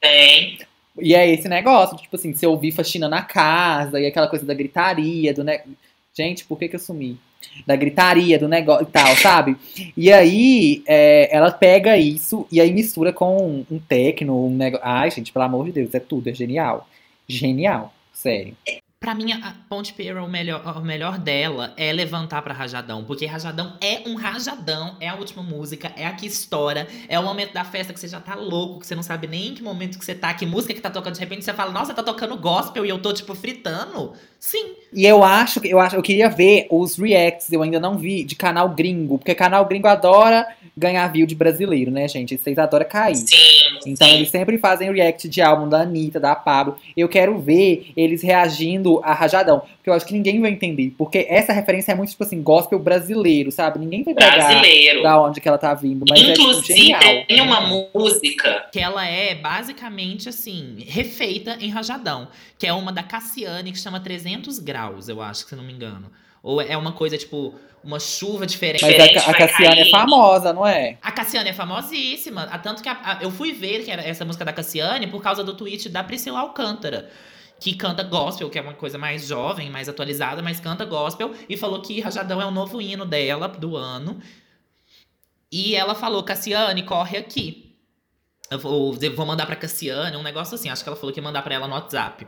Tem. E é esse negócio, tipo assim, você ouvir faxina na casa e aquela coisa da gritaria, do ne... Gente, por que que eu sumi? Da gritaria, do negócio e tal, sabe? E aí, é, ela pega isso e aí mistura com um techno, um negócio. Ai, gente, pelo amor de Deus, é tudo, é genial. Genial, sério. Pra mim, a Ponte Pera, o melhor, o melhor dela é levantar pra Rajadão. Porque Rajadão é um rajadão, é a última música, é a que estoura, é o momento da festa que você já tá louco, que você não sabe nem em que momento que você tá, que música que tá tocando. De repente você fala, nossa, tá tocando gospel e eu tô, tipo, fritando. Sim. E eu acho que eu acho, eu queria ver os reacts, eu ainda não vi, de canal gringo, porque canal gringo adora ganhar view de brasileiro, né, gente? Vocês adoram cair. Sim. Então sim. eles sempre fazem react de álbum da Anitta, da Pablo. Eu quero ver eles reagindo a Rajadão. Porque eu acho que ninguém vai entender. Porque essa referência é muito, tipo assim, gospel brasileiro, sabe? Ninguém vai pegar Brasileiro. da onde que ela tá vindo. Mas é tipo, Inclusive, tem uma música. Que ela é basicamente assim, refeita em Rajadão. Que é uma da Cassiane que chama 300 graus, eu acho, se não me engano. Ou é uma coisa tipo, uma chuva diferente. Mas a, a Cassiane é cair. famosa, não é? A Cassiane é famosíssima. Tanto que a- a- eu fui ver que era essa música da Cassiane por causa do tweet da Priscila Alcântara. Que canta gospel, que é uma coisa mais jovem, mais atualizada, mas canta gospel. E falou que Rajadão é o novo hino dela do ano. E ela falou: Cassiane, corre aqui. Eu vou, eu vou mandar pra Cassiane, um negócio assim. Acho que ela falou que ia mandar pra ela no WhatsApp.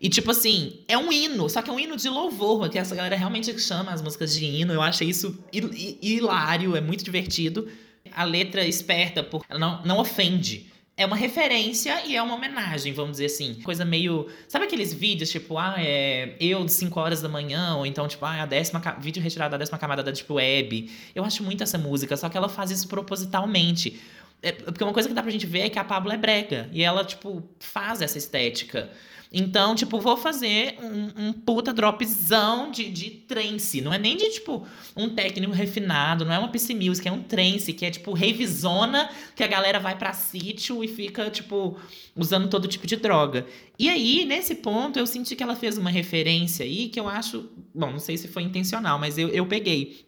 E tipo assim, é um hino, só que é um hino de louvor, que essa galera realmente chama as músicas de hino. Eu achei isso hi- hi- hilário, é muito divertido. A letra esperta, porque ela não, não ofende. É uma referência e é uma homenagem, vamos dizer assim. Coisa meio. Sabe aqueles vídeos, tipo, ah, é eu de 5 horas da manhã, ou então, tipo, ah, a décima. Vídeo retirado da décima camada da Deep Web. Eu acho muito essa música, só que ela faz isso propositalmente. É, porque uma coisa que dá pra gente ver é que a Pablo é brega. E ela, tipo, faz essa estética. Então, tipo, vou fazer um, um puta dropzão de, de trance. Não é nem de, tipo, um técnico refinado, não é uma PC Music, é um trance, que é, tipo, revisona, que a galera vai pra sítio e fica, tipo, usando todo tipo de droga. E aí, nesse ponto, eu senti que ela fez uma referência aí que eu acho. Bom, não sei se foi intencional, mas eu, eu peguei.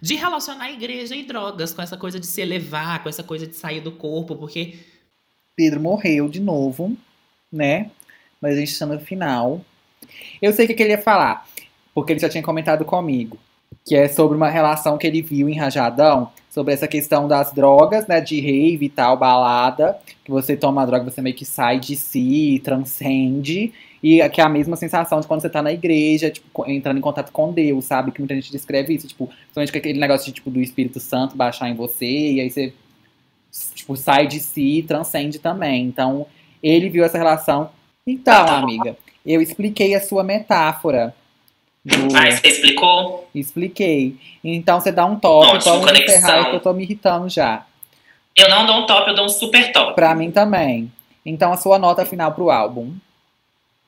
De relacionar igreja e drogas, com essa coisa de se elevar, com essa coisa de sair do corpo, porque Pedro morreu de novo, né? Mas a gente está no final. Eu sei o que, ele ia falar, porque ele já tinha comentado comigo, que é sobre uma relação que ele viu em Rajadão, sobre essa questão das drogas, né, de rave e tal, balada, que você toma a droga, você meio que sai de si, transcende, e que é a mesma sensação de quando você tá na igreja, tipo, entrando em contato com Deus, sabe? Que muita gente descreve isso, tipo, principalmente aquele negócio de, tipo, do Espírito Santo baixar em você, e aí você, tipo, sai de si e transcende também. Então, ele viu essa relação. Então, amiga, eu expliquei a sua metáfora. do- Ah, você explicou? Expliquei. Então, você dá um top, Ótimo, vamos conexão. encerrar, que eu tô me irritando já. Eu não dou um top, eu dou um super top. Pra mim também. Então, a sua nota final pro álbum.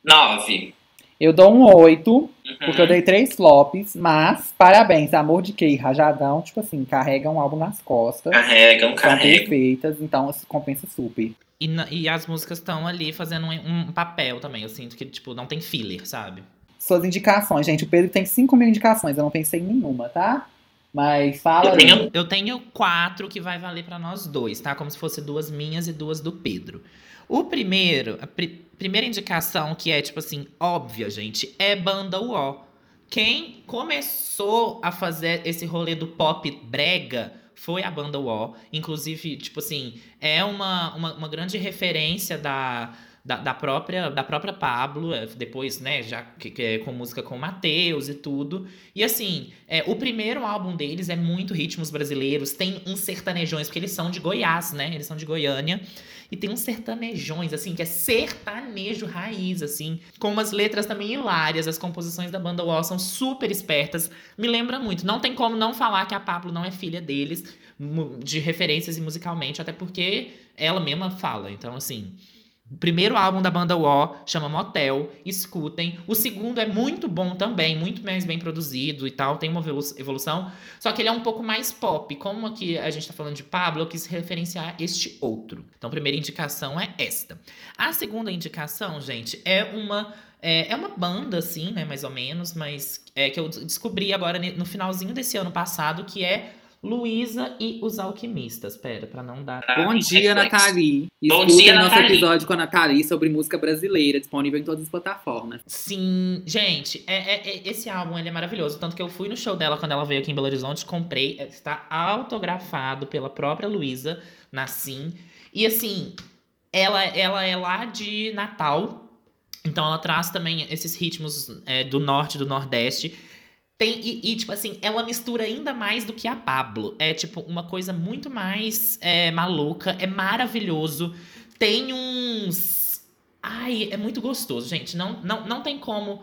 Nove. Eu dou um 8, porque eu Uhum. dei três flops, mas parabéns, Amor de Key Rajadão, tipo assim, carrega um álbum nas costas. Carregam, São carregam. perfeitas, então compensa super. E, e as músicas estão ali fazendo um, um papel também. Eu sinto que, tipo, não tem filler, sabe? Suas indicações, gente. O Pedro tem 5 mil indicações, eu não pensei em nenhuma, tá? Mas fala Eu aí. tenho- Eu tenho quatro que vai valer pra nós dois, tá? Como se fosse duas minhas e duas do Pedro. O primeiro, a pri- primeira indicação que é, tipo assim, óbvia, gente, é Banda UO. Quem começou a fazer esse rolê do pop brega foi a banda UO. Inclusive, tipo assim, é uma, uma, uma grande referência da, da, da própria, da própria Pablo, é, depois, né, já que, que é com música com Matheus e tudo. E assim, é, o primeiro álbum deles é muito ritmos brasileiros, tem uns sertanejões, porque eles são de Goiás, né? Eles são de Goiânia. E tem uns sertanejões, assim, que é sertanejo raiz, assim, com umas letras também hilárias. As composições da banda Wall são super espertas. Me lembra muito. Não tem como não falar que a Pablo não é filha deles, de referências e musicalmente, até porque ela mesma fala. Então, assim. O primeiro álbum da banda War chama Motel, escutem. O segundo é muito bom também, muito mais bem produzido e tal, tem uma evolu- evolução. Só que ele é um pouco mais pop. Como aqui a gente tá falando de Pablo, eu quis referenciar este outro. Então, a primeira indicação é esta. A segunda indicação, gente, é uma. É, é uma banda, assim, né, mais ou menos, mas é que eu descobri agora no finalzinho desse ano passado, que é Luísa e os Alquimistas. Pera, pra não dar. Bom dia, Netflix. Nathalie. Bom Escutem dia, nosso Nathalie. episódio com a Nathalie sobre música brasileira, disponível em todas as plataformas. Sim, gente, é, é- é- esse álbum ele é maravilhoso. Tanto que eu fui no show dela quando ela veio aqui em Belo Horizonte, comprei. é, Está autografado pela própria Luísa Nassim. E assim, ela, ela é lá de Natal. Então ela traz também esses ritmos é, do norte, do nordeste. Tem, e, e, tipo assim, ela mistura ainda mais do que a Pablo. É, tipo, uma coisa muito mais é, maluca. É maravilhoso. Tem uns. Ai, é muito gostoso, gente. Não, não, não tem como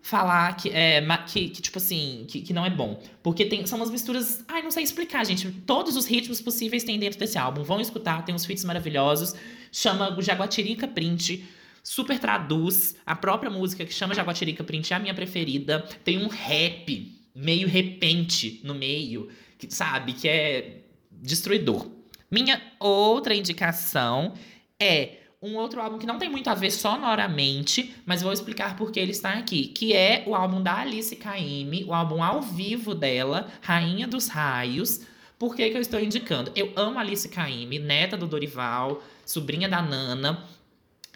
falar que, é, que, que tipo assim, que, que não é bom. Porque tem, são umas misturas. Ai, não sei explicar, gente. Todos os ritmos possíveis tem dentro desse álbum. Vão escutar, tem uns feats maravilhosos. Chama Jaguatirica Print. Super traduz. A própria música que chama Jaguatirica Print é a minha preferida. Tem um rap meio repente no meio, que sabe, que é destruidor. Minha outra indicação é um outro álbum que não tem muito a ver sonoramente, mas vou explicar por que ele está aqui, que é o álbum da Alice Caymmi, o álbum ao vivo dela, Rainha dos Raios. Por que, que eu estou indicando? Eu amo Alice Caymmi, neta do Dorival, sobrinha da Nana,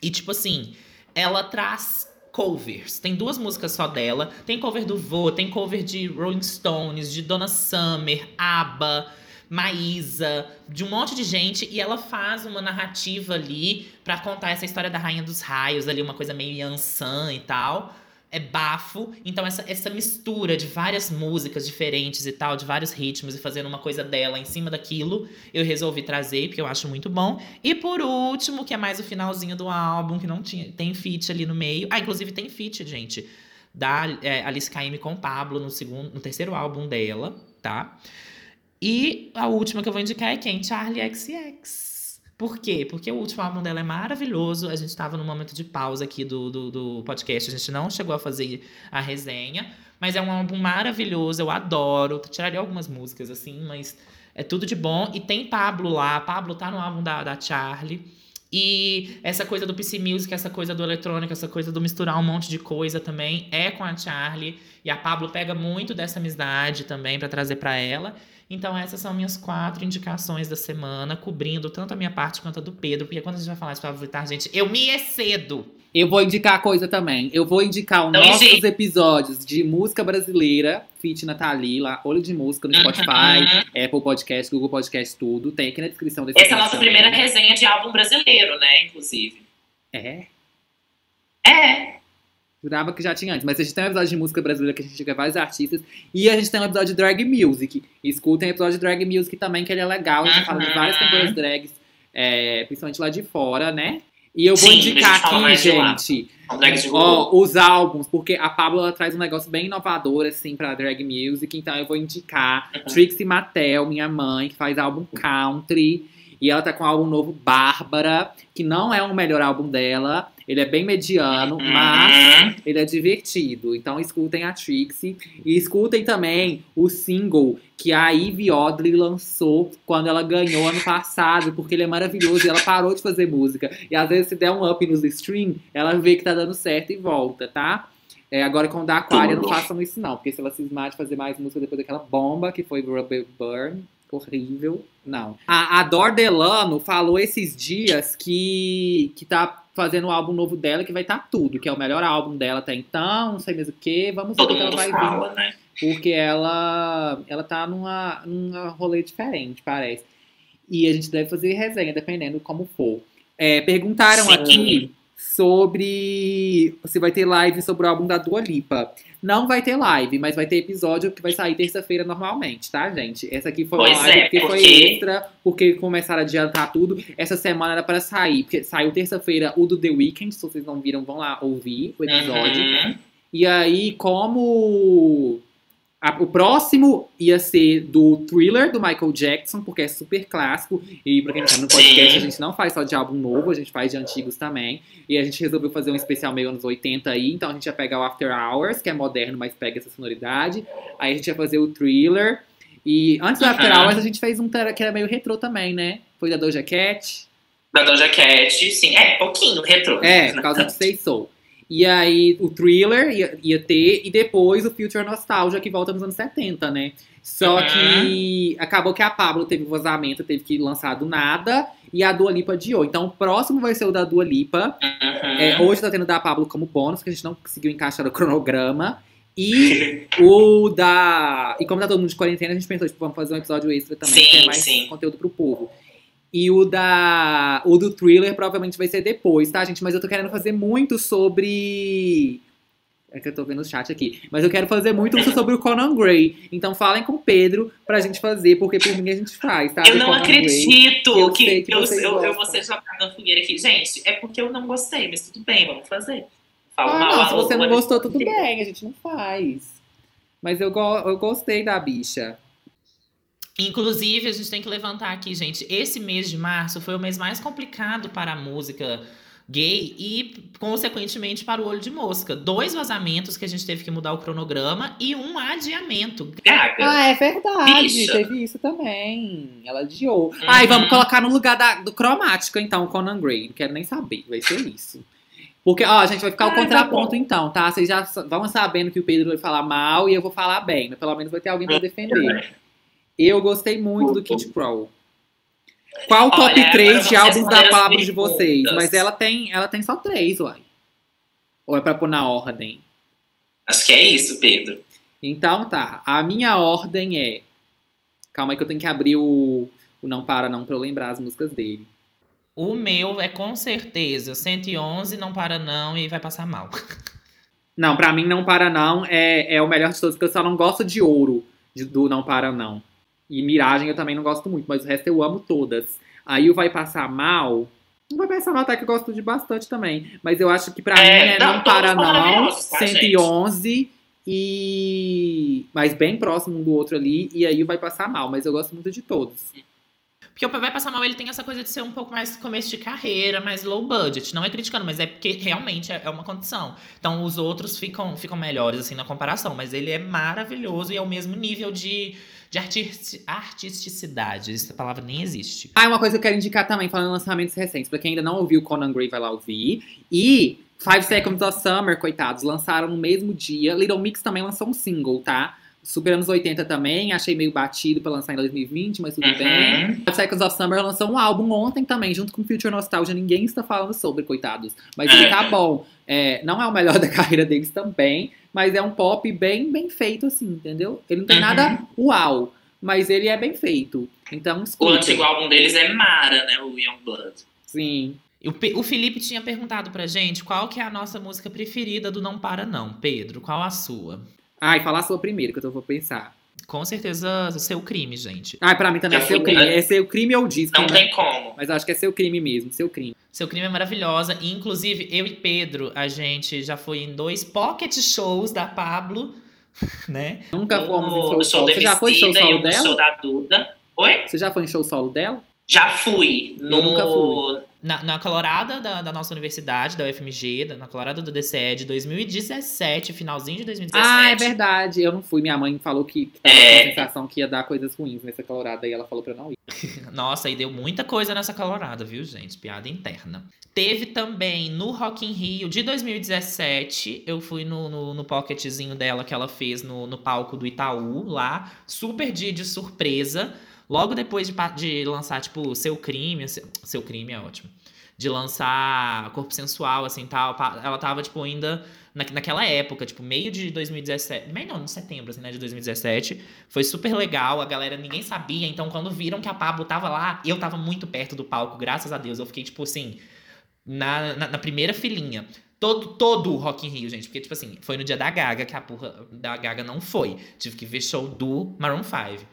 e tipo assim, ela traz covers. Tem duas músicas só dela. Tem cover do Vô, tem cover de Rolling Stones, de Donna Summer, ABBA, Maísa, de um monte de gente. E ela faz uma narrativa ali pra contar essa história da Rainha dos Raios, ali, uma coisa meio Yansan e tal. É bafo. Então, essa, essa mistura de várias músicas diferentes e tal, de vários ritmos, e fazendo uma coisa dela em cima daquilo, eu resolvi trazer, porque eu acho muito bom. E por último, que é mais o finalzinho do álbum, que não tinha. Tem feat ali no meio. Ah, inclusive tem feat, gente. Da é, Alice Caymmi com Pablo no segundo, no terceiro álbum dela, tá? E a última que eu vou indicar é quem? Charlie XX. Por quê? Porque o último álbum dela é maravilhoso. A gente estava num momento de pausa aqui do, do, do podcast. A gente não chegou a fazer a resenha. Mas é um álbum maravilhoso. Eu adoro. Tiraria algumas músicas, assim, mas é tudo de bom. E tem Pablo lá. Pablo tá no álbum da, da Charlie. E essa coisa do PC Music, essa coisa do eletrônico, essa coisa do misturar um monte de coisa também é com a Charlie. E a Pablo pega muito dessa amizade também pra trazer pra ela. Então, essas são minhas quatro indicações da semana, cobrindo tanto a minha parte quanto a do Pedro. Porque quando a gente vai falar de Pablo Vittar, gente, eu me excedo. Eu vou indicar coisa também. Eu vou indicar os Não, nossos gente. episódios de música brasileira, Fit Nathalie, lá, Olho de Música no Spotify, Uhum. Apple Podcast, Google Podcast, tudo. Tem aqui na descrição desse Essa é a nossa também. primeira resenha de álbum brasileiro, né? Inclusive. É, É. jurava que já tinha antes. Mas a gente tem um episódio de música brasileira que a gente indica vários artistas. E a gente tem um episódio de drag music. Escutem o episódio de drag music também, que ele é legal. A gente fala de Uhum. várias cantoras drags, é, principalmente lá de fora, né? E eu vou Sim, indicar aqui, gente. Ó, os álbuns, porque a Pablo traz um negócio bem inovador, assim, pra drag music. Então eu vou indicar Uhum. Trixie Mattel, minha mãe, que faz álbum country. E ela tá com o álbum novo Bárbara, que não é o melhor álbum dela. Ele é bem mediano, mas Uhum. ele é divertido. Então escutem a Trixie. E escutem também o single que a Ivy Odley lançou quando ela ganhou ano passado, porque ele é maravilhoso e ela parou de fazer música. E às vezes se der um up nos stream, ela vê que tá dando certo e volta, tá? É, agora com o da Aquária não façam isso não, porque se ela cismar de fazer mais música depois daquela bomba que foi Rubber Burn, horrível. Não. A, a Dor Delano falou esses dias que, que tá fazendo o álbum novo dela, que vai estar tá tudo, que é o melhor álbum dela até então, não sei mesmo o que. Vamos ver o que ela vai vir. fala, né? Porque ela, ela tá numa, numa rolê diferente, parece. E a gente deve fazer resenha, dependendo como for. É, perguntaram Sim. aqui sobre se vai ter live sobre o álbum da Dua Lipa. Não vai ter live, mas vai ter episódio que vai sair terça-feira normalmente, tá, gente? Essa aqui foi uma Pois live é, porque, foi porque- extra, porque começaram a adiantar tudo. Essa semana era para sair, porque saiu terça-feira o do The Weeknd, se vocês não viram, vão lá ouvir o episódio. Uhum. E aí, como a- o próximo ia ser do Thriller do Michael Jackson, porque é super clássico. E pra quem não sabe, no podcast a gente não faz só de álbum novo, a gente faz de antigos também. E a gente resolveu fazer um especial meio anos 80 aí. Então a gente ia pegar o After Hours, que é moderno, mas pega essa sonoridade. Aí a gente ia fazer o Thriller. E antes do After Uhum. Hours a gente fez um que era meio retrô também, né? Foi da Doja Cat. Da Doja Cat, sim. É, pouquinho, retrô. É, por causa de Say Soul. E aí o Thriller ia, ia ter, e depois o Future Nostalgia, que volta nos anos 70, né? Só Uhum. que acabou que a Pablo teve vazamento, teve que lançar do nada, e a Dua Lipa adiou. Então o próximo vai ser o da Dua Lipa. Uhum. É, hoje tá tendo o da Pablo como bônus, que a gente não conseguiu encaixar no cronograma. E <laughs> o da. E como tá todo mundo de quarentena, a gente pensou, tipo, vamos fazer um episódio extra também, Sim, que é mais sim. conteúdo pro povo. E o da. O do thriller provavelmente vai ser depois, tá, gente? Mas eu tô querendo fazer muito sobre. É que eu tô vendo o chat aqui. Mas eu quero fazer muito sobre o Conan Gray. Então falem com o Pedro pra gente fazer, porque por mim a gente faz, tá? Eu não Conan Gray. acredito Eu que, sei que eu, eu, eu vou ser jogada na fogueira aqui. Gente, é porque eu não gostei, mas tudo bem, vamos fazer. Fala Ah, não, hora, se você não gostou, tudo bem, a gente não faz. Mas eu, go eu gostei da bicha. Inclusive, a gente tem que levantar aqui, gente. Esse mês de março foi o mês mais complicado para a música gay e, consequentemente, para o olho de mosca. Dois vazamentos que a gente teve que mudar o cronograma e um adiamento. Gaga. Ah, é verdade. Bicha. Teve isso também. Ela adiou. Uhum. Ai, vamos colocar no lugar da- do cromático, então, o Conan Gray. Não quero nem saber. Vai ser isso. Porque, ó, a gente vai ficar o Ai, tá contraponto, bom. então, tá? Vocês já vão sabendo que o Pedro vai falar mal e eu vou falar bem. Mas pelo menos vai ter alguém pra defender. Eu gostei muito do Kid Crow. Qual o top Olha, 3 agora de álbuns da Pablo de vocês? perguntas. Mas ela tem, ela tem só três, uai. Ou é pra pôr na ordem? Acho que é isso, Pedro. Então tá, a minha ordem é. Calma aí que eu tenho que abrir o, o Não Para Não pra eu lembrar as músicas dele. O meu é com certeza 111, não para não e vai passar mal. <laughs> Não, pra mim Não Para Não é, é o melhor de todos, porque eu só não gosto de ouro de- do Não Para Não. E Miragem eu também não gosto muito, mas o resto eu amo todas. Aí o Vai Passar Mal. Não vai passar mal, até que eu gosto de bastante também. Mas eu acho que pra É, mim é não, Para Não, maravilhosos, tá, 111 e. Mas bem próximo um do outro ali. E aí o Vai Passar Mal, mas eu gosto muito de todos. Porque o Vai Passar Mal, ele tem essa coisa de ser um pouco mais começo de carreira, mais low budget. Não é criticando, mas é porque realmente é é uma condição. Então, os outros ficam, ficam melhores, assim, na comparação. Mas ele é maravilhoso e é o mesmo nível de, de artis- artisticidade. Essa palavra nem existe. Ah, uma coisa que eu quero indicar também, falando em lançamentos recentes. Pra quem ainda não ouviu, Conan Gray vai lá ouvir. E Five Seconds of Summer, coitados, lançaram no mesmo dia. Little Mix também lançou um single, tá? Super anos 80 também, achei meio batido pra lançar em 2020, mas tudo bem. Uhum. Five Seconds of Summer lançou um álbum ontem também, junto com Future Nostalgia. Ninguém está falando sobre, coitados. Mas ele tá <laughs> bom. É, não é o melhor da carreira deles também, mas é um pop bem, bem feito, assim, entendeu? Ele não tem Uhum. nada uau, mas ele é bem feito. Então, O escutem. antigo álbum deles é Mara, né? O Young Blood. Sim. O, Pe- o Felipe tinha perguntado pra gente qual que é a nossa música preferida do Não Para Não. Pedro, qual a sua? Ai, fala a sua primeiro, que eu tô vou pensar. Com certeza, seu crime, gente. Ai, pra mim também é seu crime. né? É seu crime ou disco, Não né? tem como. Mas eu acho que é seu crime mesmo, seu crime. Seu crime é maravilhosa. E, inclusive, eu e Pedro, a gente já foi em dois pocket shows da Pablo, <laughs> né? Nunca fomos em show show Você já foi em show solo dela? show da Duda. Oi? Você já foi em show solo dela? Já fui. No... nunca fui. Na, na Colorada da, da nossa universidade, da UFMG, da, na Colorada do DCE de 2017, finalzinho de 2017. Ah, é verdade. Eu não fui. Minha mãe falou que, que tava É. com a sensação que ia dar coisas ruins nessa colorada. E ela falou pra não ir. <laughs> Nossa, e deu muita coisa nessa Colorada, viu, gente? Piada interna. Teve também no Rock in Rio de 2017. Eu fui no, no, no pocketzinho dela que ela fez no, no palco do Itaú lá. Super dia de surpresa. Logo depois de, de lançar, tipo, Seu Crime, Seu Crime é ótimo. De lançar Corpo Sensual, assim, tal. Ela tava, tipo, ainda na, naquela época, tipo, meio de 2017. Meio não, no setembro, assim, né, de 2017. Foi super legal, a galera, ninguém sabia. Então, quando viram que a Pablo tava lá, eu tava muito perto do palco, graças a Deus. Eu fiquei, tipo, assim, na, na, na primeira filinha. Todo, todo o Rock in Rio, gente. Porque, tipo assim, foi no dia da Gaga que a porra da Gaga não foi. Tive que ver show do Maroon 5.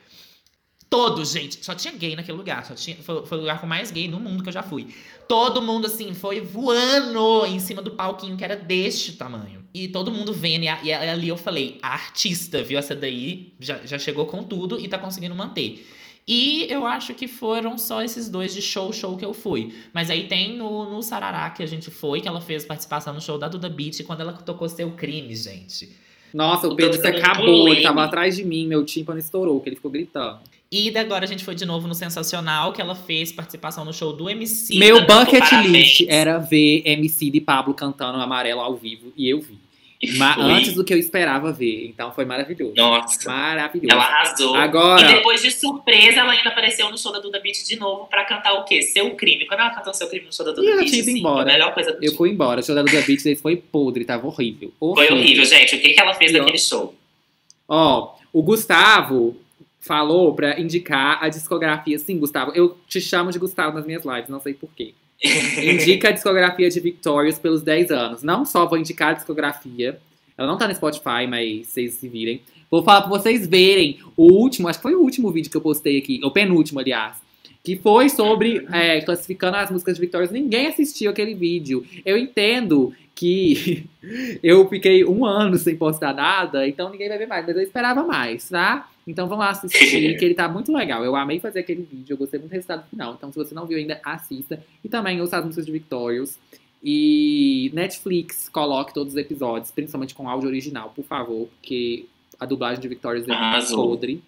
Todos, gente. Só tinha gay naquele lugar. Só tinha, foi, foi o lugar com mais gay no mundo que eu já fui. Todo mundo, assim, foi voando em cima do palquinho que era deste tamanho. E todo mundo vendo. E, e ali eu falei, a artista, viu? Essa daí já, já chegou com tudo e tá conseguindo manter. E eu acho que foram só esses dois de show, show que eu fui. Mas aí tem no, no Sarará que a gente foi, que ela fez participação no show da Duda Beat, quando ela tocou Seu Crime, gente. Nossa, o Pedro se acabou, ele tava atrás de mim, meu tímpano estourou, que ele ficou gritando. E agora a gente foi de novo no Sensacional, que ela fez participação no show do MC. Meu bucket list era ver MC de Pablo cantando Amarelo ao vivo, e eu vi. Mas antes do que eu esperava ver. Então foi maravilhoso. Nossa. Maravilhoso. Ela arrasou. Agora. E depois de surpresa, ela ainda apareceu no show da Duda Beat de novo pra cantar o quê? Seu crime. Quando ela cantou seu crime no show da Duda e Beat, tinha ido assim, embora. a melhor coisa do Eu fui embora. O show da Duda Beat foi podre, tava horrível. horrível. Foi horrível, gente. O que, que ela fez naquele show? Ó, o Gustavo falou pra indicar a discografia. Sim, Gustavo, eu te chamo de Gustavo nas minhas lives, não sei porquê. Indica a discografia de Victorious pelos 10 anos. Não só vou indicar a discografia, ela não tá no Spotify, mas vocês se virem. Vou falar pra vocês verem o último, acho que foi o último vídeo que eu postei aqui, o penúltimo, aliás. Que foi sobre é, classificando as músicas de Victorious. Ninguém assistiu aquele vídeo. Eu entendo que <laughs> eu fiquei um ano sem postar nada, então ninguém vai ver mais, mas eu esperava mais, tá? Então vamos lá assistir, <laughs> que ele tá muito legal. Eu amei fazer aquele vídeo, eu gostei muito do resultado final. Então, se você não viu ainda, assista. E também ouça as músicas de Victorious. E Netflix coloque todos os episódios, principalmente com áudio original, por favor, porque a dublagem de Victorious é podre.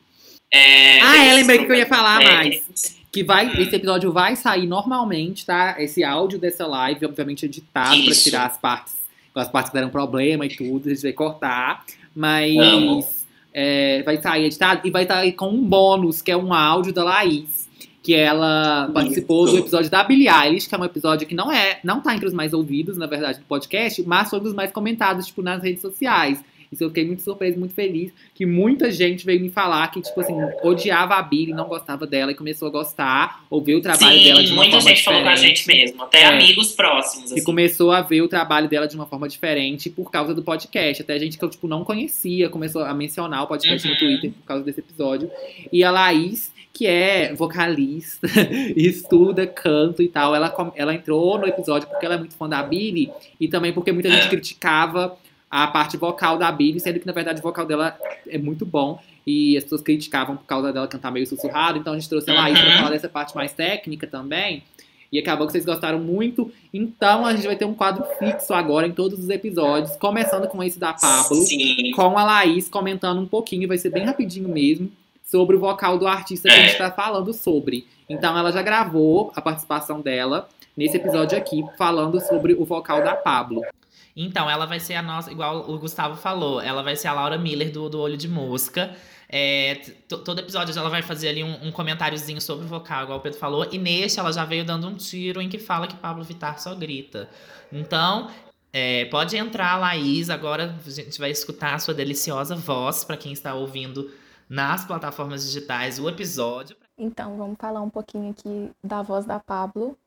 É, Ah, é, lembrei que eu ia falar é, mais. Que vai, esse episódio vai sair normalmente, tá? Esse áudio dessa live, obviamente, editado pra Isso. tirar as partes, as partes que deram problema e tudo, a gente vai cortar. Mas é, vai sair editado e vai sair com um bônus, que é um áudio da Laís. Que ela participou do episódio da Billie Eilish, que é um episódio que não é, não tá entre os mais ouvidos, na verdade, do podcast, mas foi um dos mais comentados, tipo, nas redes sociais. Isso eu fiquei muito surpreso, muito feliz, que muita gente veio me falar que, tipo assim, odiava a Billie, não gostava dela e começou a gostar, ou ver o trabalho Sim, dela de uma muita forma gente falou com a diferente. gente mesmo. Até É. amigos próximos. E Assim. começou a ver o trabalho dela de uma forma diferente por causa do podcast. Até gente que eu, tipo, não conhecia começou a mencionar o podcast no Uhum. Twitter por causa desse episódio. E a Laís, que é vocalista, <laughs> estuda, canto e tal, ela, ela entrou no episódio porque ela é muito fã da Billie e também porque muita gente É. criticava a parte vocal da Billie, sendo que na verdade o vocal dela é muito bom. E as pessoas criticavam por causa dela cantar meio sussurrado, então a gente trouxe a Laís pra Uhum. falar dessa parte mais técnica também. E acabou que vocês gostaram muito. Então a gente vai ter um quadro fixo agora em todos os episódios, começando com esse da Pablo, Sim. com a Laís comentando um pouquinho, vai ser bem rapidinho mesmo, sobre o vocal do artista que a gente É. tá falando sobre. Então ela já gravou a participação dela nesse episódio aqui, falando sobre o vocal da Pablo. Então, ela vai ser a nossa, igual o Gustavo falou, ela vai ser a Laura Miller do, do Olho de Mosca. É, todo episódio ela vai fazer ali um, um comentáriozinho sobre o vocal, igual o Pedro falou. E neste ela já veio dando um tiro em que fala que Pablo Vittar só grita. Então, é, pode entrar, Laís. Agora a gente vai escutar a sua deliciosa voz, para quem está ouvindo nas plataformas digitais, o episódio. Então, vamos falar um pouquinho aqui da voz da Pablo.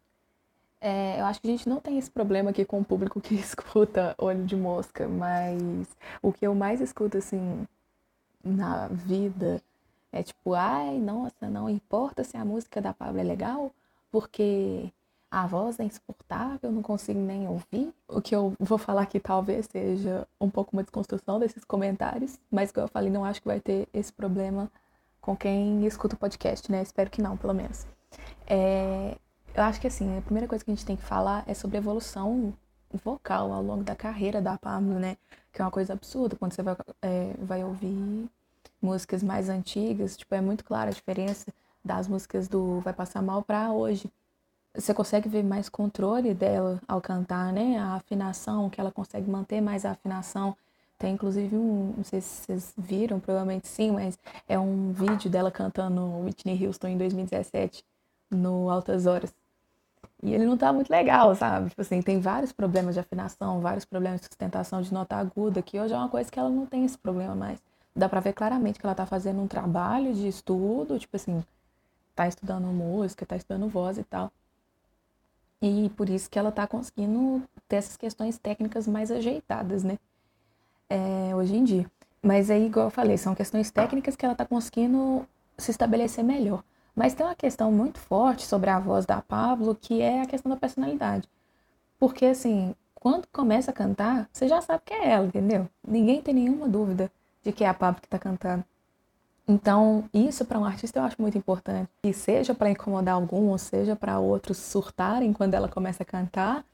É, eu acho que a gente não tem esse problema aqui com o público que <laughs> escuta Olho de Mosca, mas o que eu mais escuto, assim, na vida é tipo, ai, nossa, não importa se a música da Pablo é legal, porque a voz é insuportável, não consigo nem ouvir. O que eu vou falar aqui talvez seja um pouco uma desconstrução desses comentários, mas como eu falei, não acho que vai ter esse problema com quem escuta o podcast, né? Espero que não, pelo menos. É, eu acho que assim, a primeira coisa que a gente tem que falar é sobre a evolução vocal ao longo da carreira da Pablo, né? Que é uma coisa absurda quando você vai, é, vai ouvir músicas mais antigas, tipo, é muito clara a diferença das músicas do Vai Passar Mal pra hoje. Você consegue ver mais controle dela ao cantar, né? A afinação, que ela consegue manter mais a afinação Tem inclusive um, não sei se vocês viram, provavelmente sim, mas é um vídeo dela cantando Whitney Houston em 2017 no Altas Horas. E ele não tá muito legal, sabe? Tipo assim, tem vários problemas de afinação, vários problemas de sustentação de nota aguda, que hoje é uma coisa que ela não tem esse problema mais. Dá pra ver claramente que ela tá fazendo um trabalho de estudo, tipo assim, tá estudando música, tá estudando voz e tal. E por isso que ela tá conseguindo ter essas questões técnicas mais ajeitadas, né? É, hoje em dia. Mas aí, igual eu falei, são questões técnicas que ela tá conseguindo se estabelecer melhor. Mas tem uma questão muito forte sobre a voz da Pablo, que é a questão da personalidade. Porque, assim, quando começa a cantar, você já sabe que é ela, entendeu? Ninguém tem nenhuma dúvida de que é a Pablo que tá cantando. Então, isso para um artista eu acho muito importante. E seja para incomodar algum, ou seja para outros surtarem quando ela começa a cantar,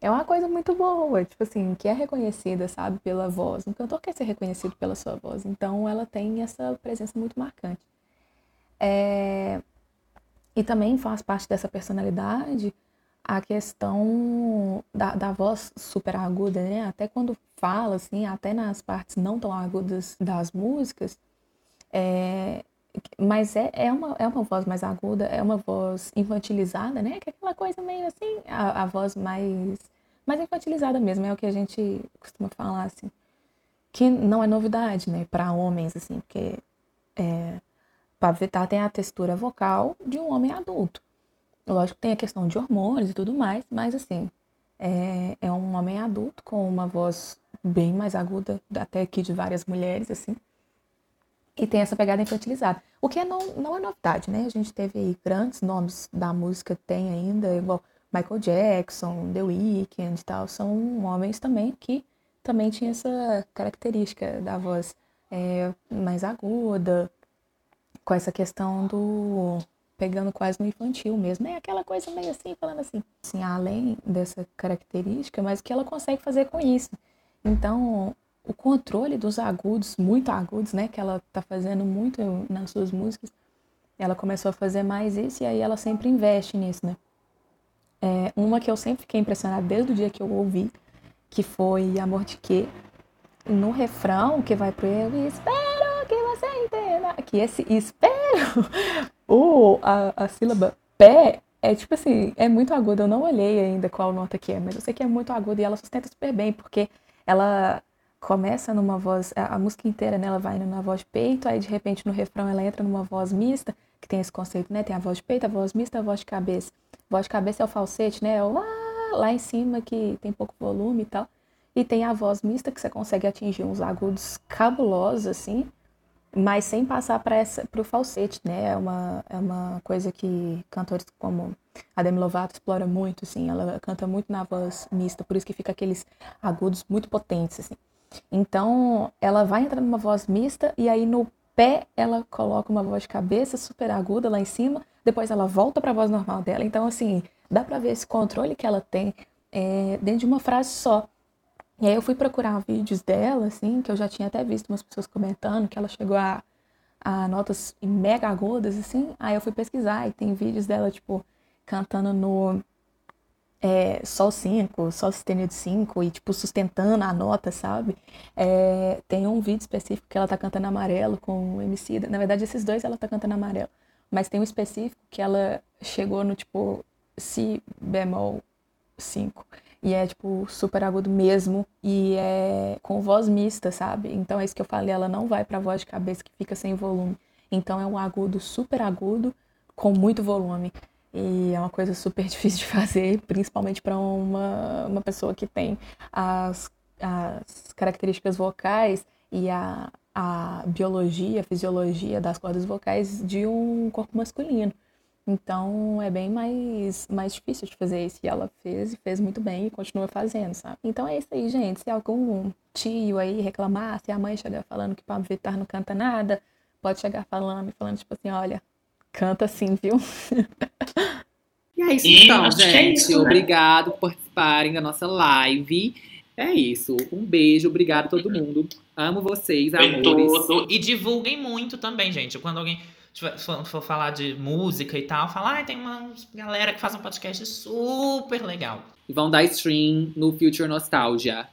é uma coisa muito boa, tipo assim, que é reconhecida, sabe, pela voz. Um cantor quer ser reconhecido pela sua voz, então ela tem essa presença muito marcante. É... E também faz parte dessa personalidade a questão da, da voz super aguda, né? Até quando fala, assim, até nas partes não tão agudas das músicas, é, mas é, é, uma, é uma voz mais aguda, é uma voz infantilizada, né? Que é aquela coisa meio assim, a, a voz mais, mais infantilizada mesmo, é o que a gente costuma falar, assim. Que não é novidade, né? Para homens, assim, porque é, Pablo Vittar tem a textura vocal de um homem adulto. Lógico que tem a questão de hormônios e tudo mais, mas assim, é, é um homem adulto com uma voz bem mais aguda, até aqui de várias mulheres, assim e tem essa pegada infantilizada. O que é não, não é novidade, né? A gente teve aí grandes nomes da música, tem ainda, igual Michael Jackson, The Weeknd e tal, são homens também que também tinham essa característica da voz é, mais aguda, com essa questão do pegando quase no infantil mesmo, é aquela coisa meio assim, falando assim, assim, além dessa característica, mas o que ela consegue fazer com isso. Então, o controle dos agudos, muito agudos, né, que ela tá fazendo muito nas suas músicas, ela começou a fazer mais isso e aí ela sempre investe nisso, né. É, uma que eu sempre fiquei impressionada desde o dia que eu ouvi, que foi Amor de Quê, no refrão que vai pro eu espero entenda, que esse espero, <laughs> o, a, a sílaba pé é tipo assim, é muito aguda, eu não olhei ainda qual nota que é, mas eu sei que é muito aguda e ela sustenta super bem, porque ela começa numa voz, a, música inteira, né, ela vai na voz de peito, aí de repente no refrão ela entra numa voz mista, que tem esse conceito, né, tem a voz de peito, a voz mista, a voz de cabeça. A voz de cabeça é o falsete, né, é o lá, lá em cima que tem pouco volume e tal. E tem a voz mista que você consegue atingir uns agudos cabulosos assim, mas sem passar para o falsete, né? É uma, é uma coisa que cantores como a Demi Lovato explora muito, assim. Ela canta muito na voz mista, por isso que fica aqueles agudos muito potentes, assim. Então, ela vai entrar numa voz mista e aí no pé ela coloca uma voz de cabeça super aguda lá em cima, depois ela volta para a voz normal dela. Então, assim, dá para ver esse controle que ela tem é, dentro de uma frase só. E aí eu fui procurar vídeos dela, assim, que eu já tinha até visto umas pessoas comentando que ela chegou a, a notas mega agudas, assim. Aí eu fui pesquisar e tem vídeos dela, tipo, cantando no é, Sol 5, Sol sustenido 5 e, tipo, sustentando a nota, sabe? É, tem um vídeo específico que ela tá cantando amarelo com o MC. Na verdade, esses dois ela tá cantando amarelo. Mas tem um específico que ela chegou no, tipo, Si bemol 5. E é, tipo, super agudo mesmo. E é com voz mista, sabe? Então é isso que eu falei, ela não vai pra voz de cabeça que fica sem volume. Então é um agudo super agudo com muito volume. E é uma coisa super <laughs> difícil de fazer, principalmente para uma, uma pessoa que tem as, as características vocais e a, a biologia, a fisiologia das cordas vocais de um corpo masculino. Então é bem mais, mais difícil de fazer isso. E ela fez e fez muito bem e continua fazendo, sabe? Então é isso aí, gente. Se algum tio aí reclamar, se a mãe chegar falando que Pablo Vittar não canta nada, pode chegar falando, falando tipo assim, olha, Canta sim, viu? <laughs> E é isso, e então, gente. É isso, né? Obrigado por participarem da nossa live. É isso. Um beijo, obrigado a todo mundo. Amo vocês, amores. Tudo. E divulguem muito também, gente. Quando alguém for, for falar de música e tal, falar, ah, tem uma galera que faz um podcast super legal. E vão dar stream no Future Nostalgia.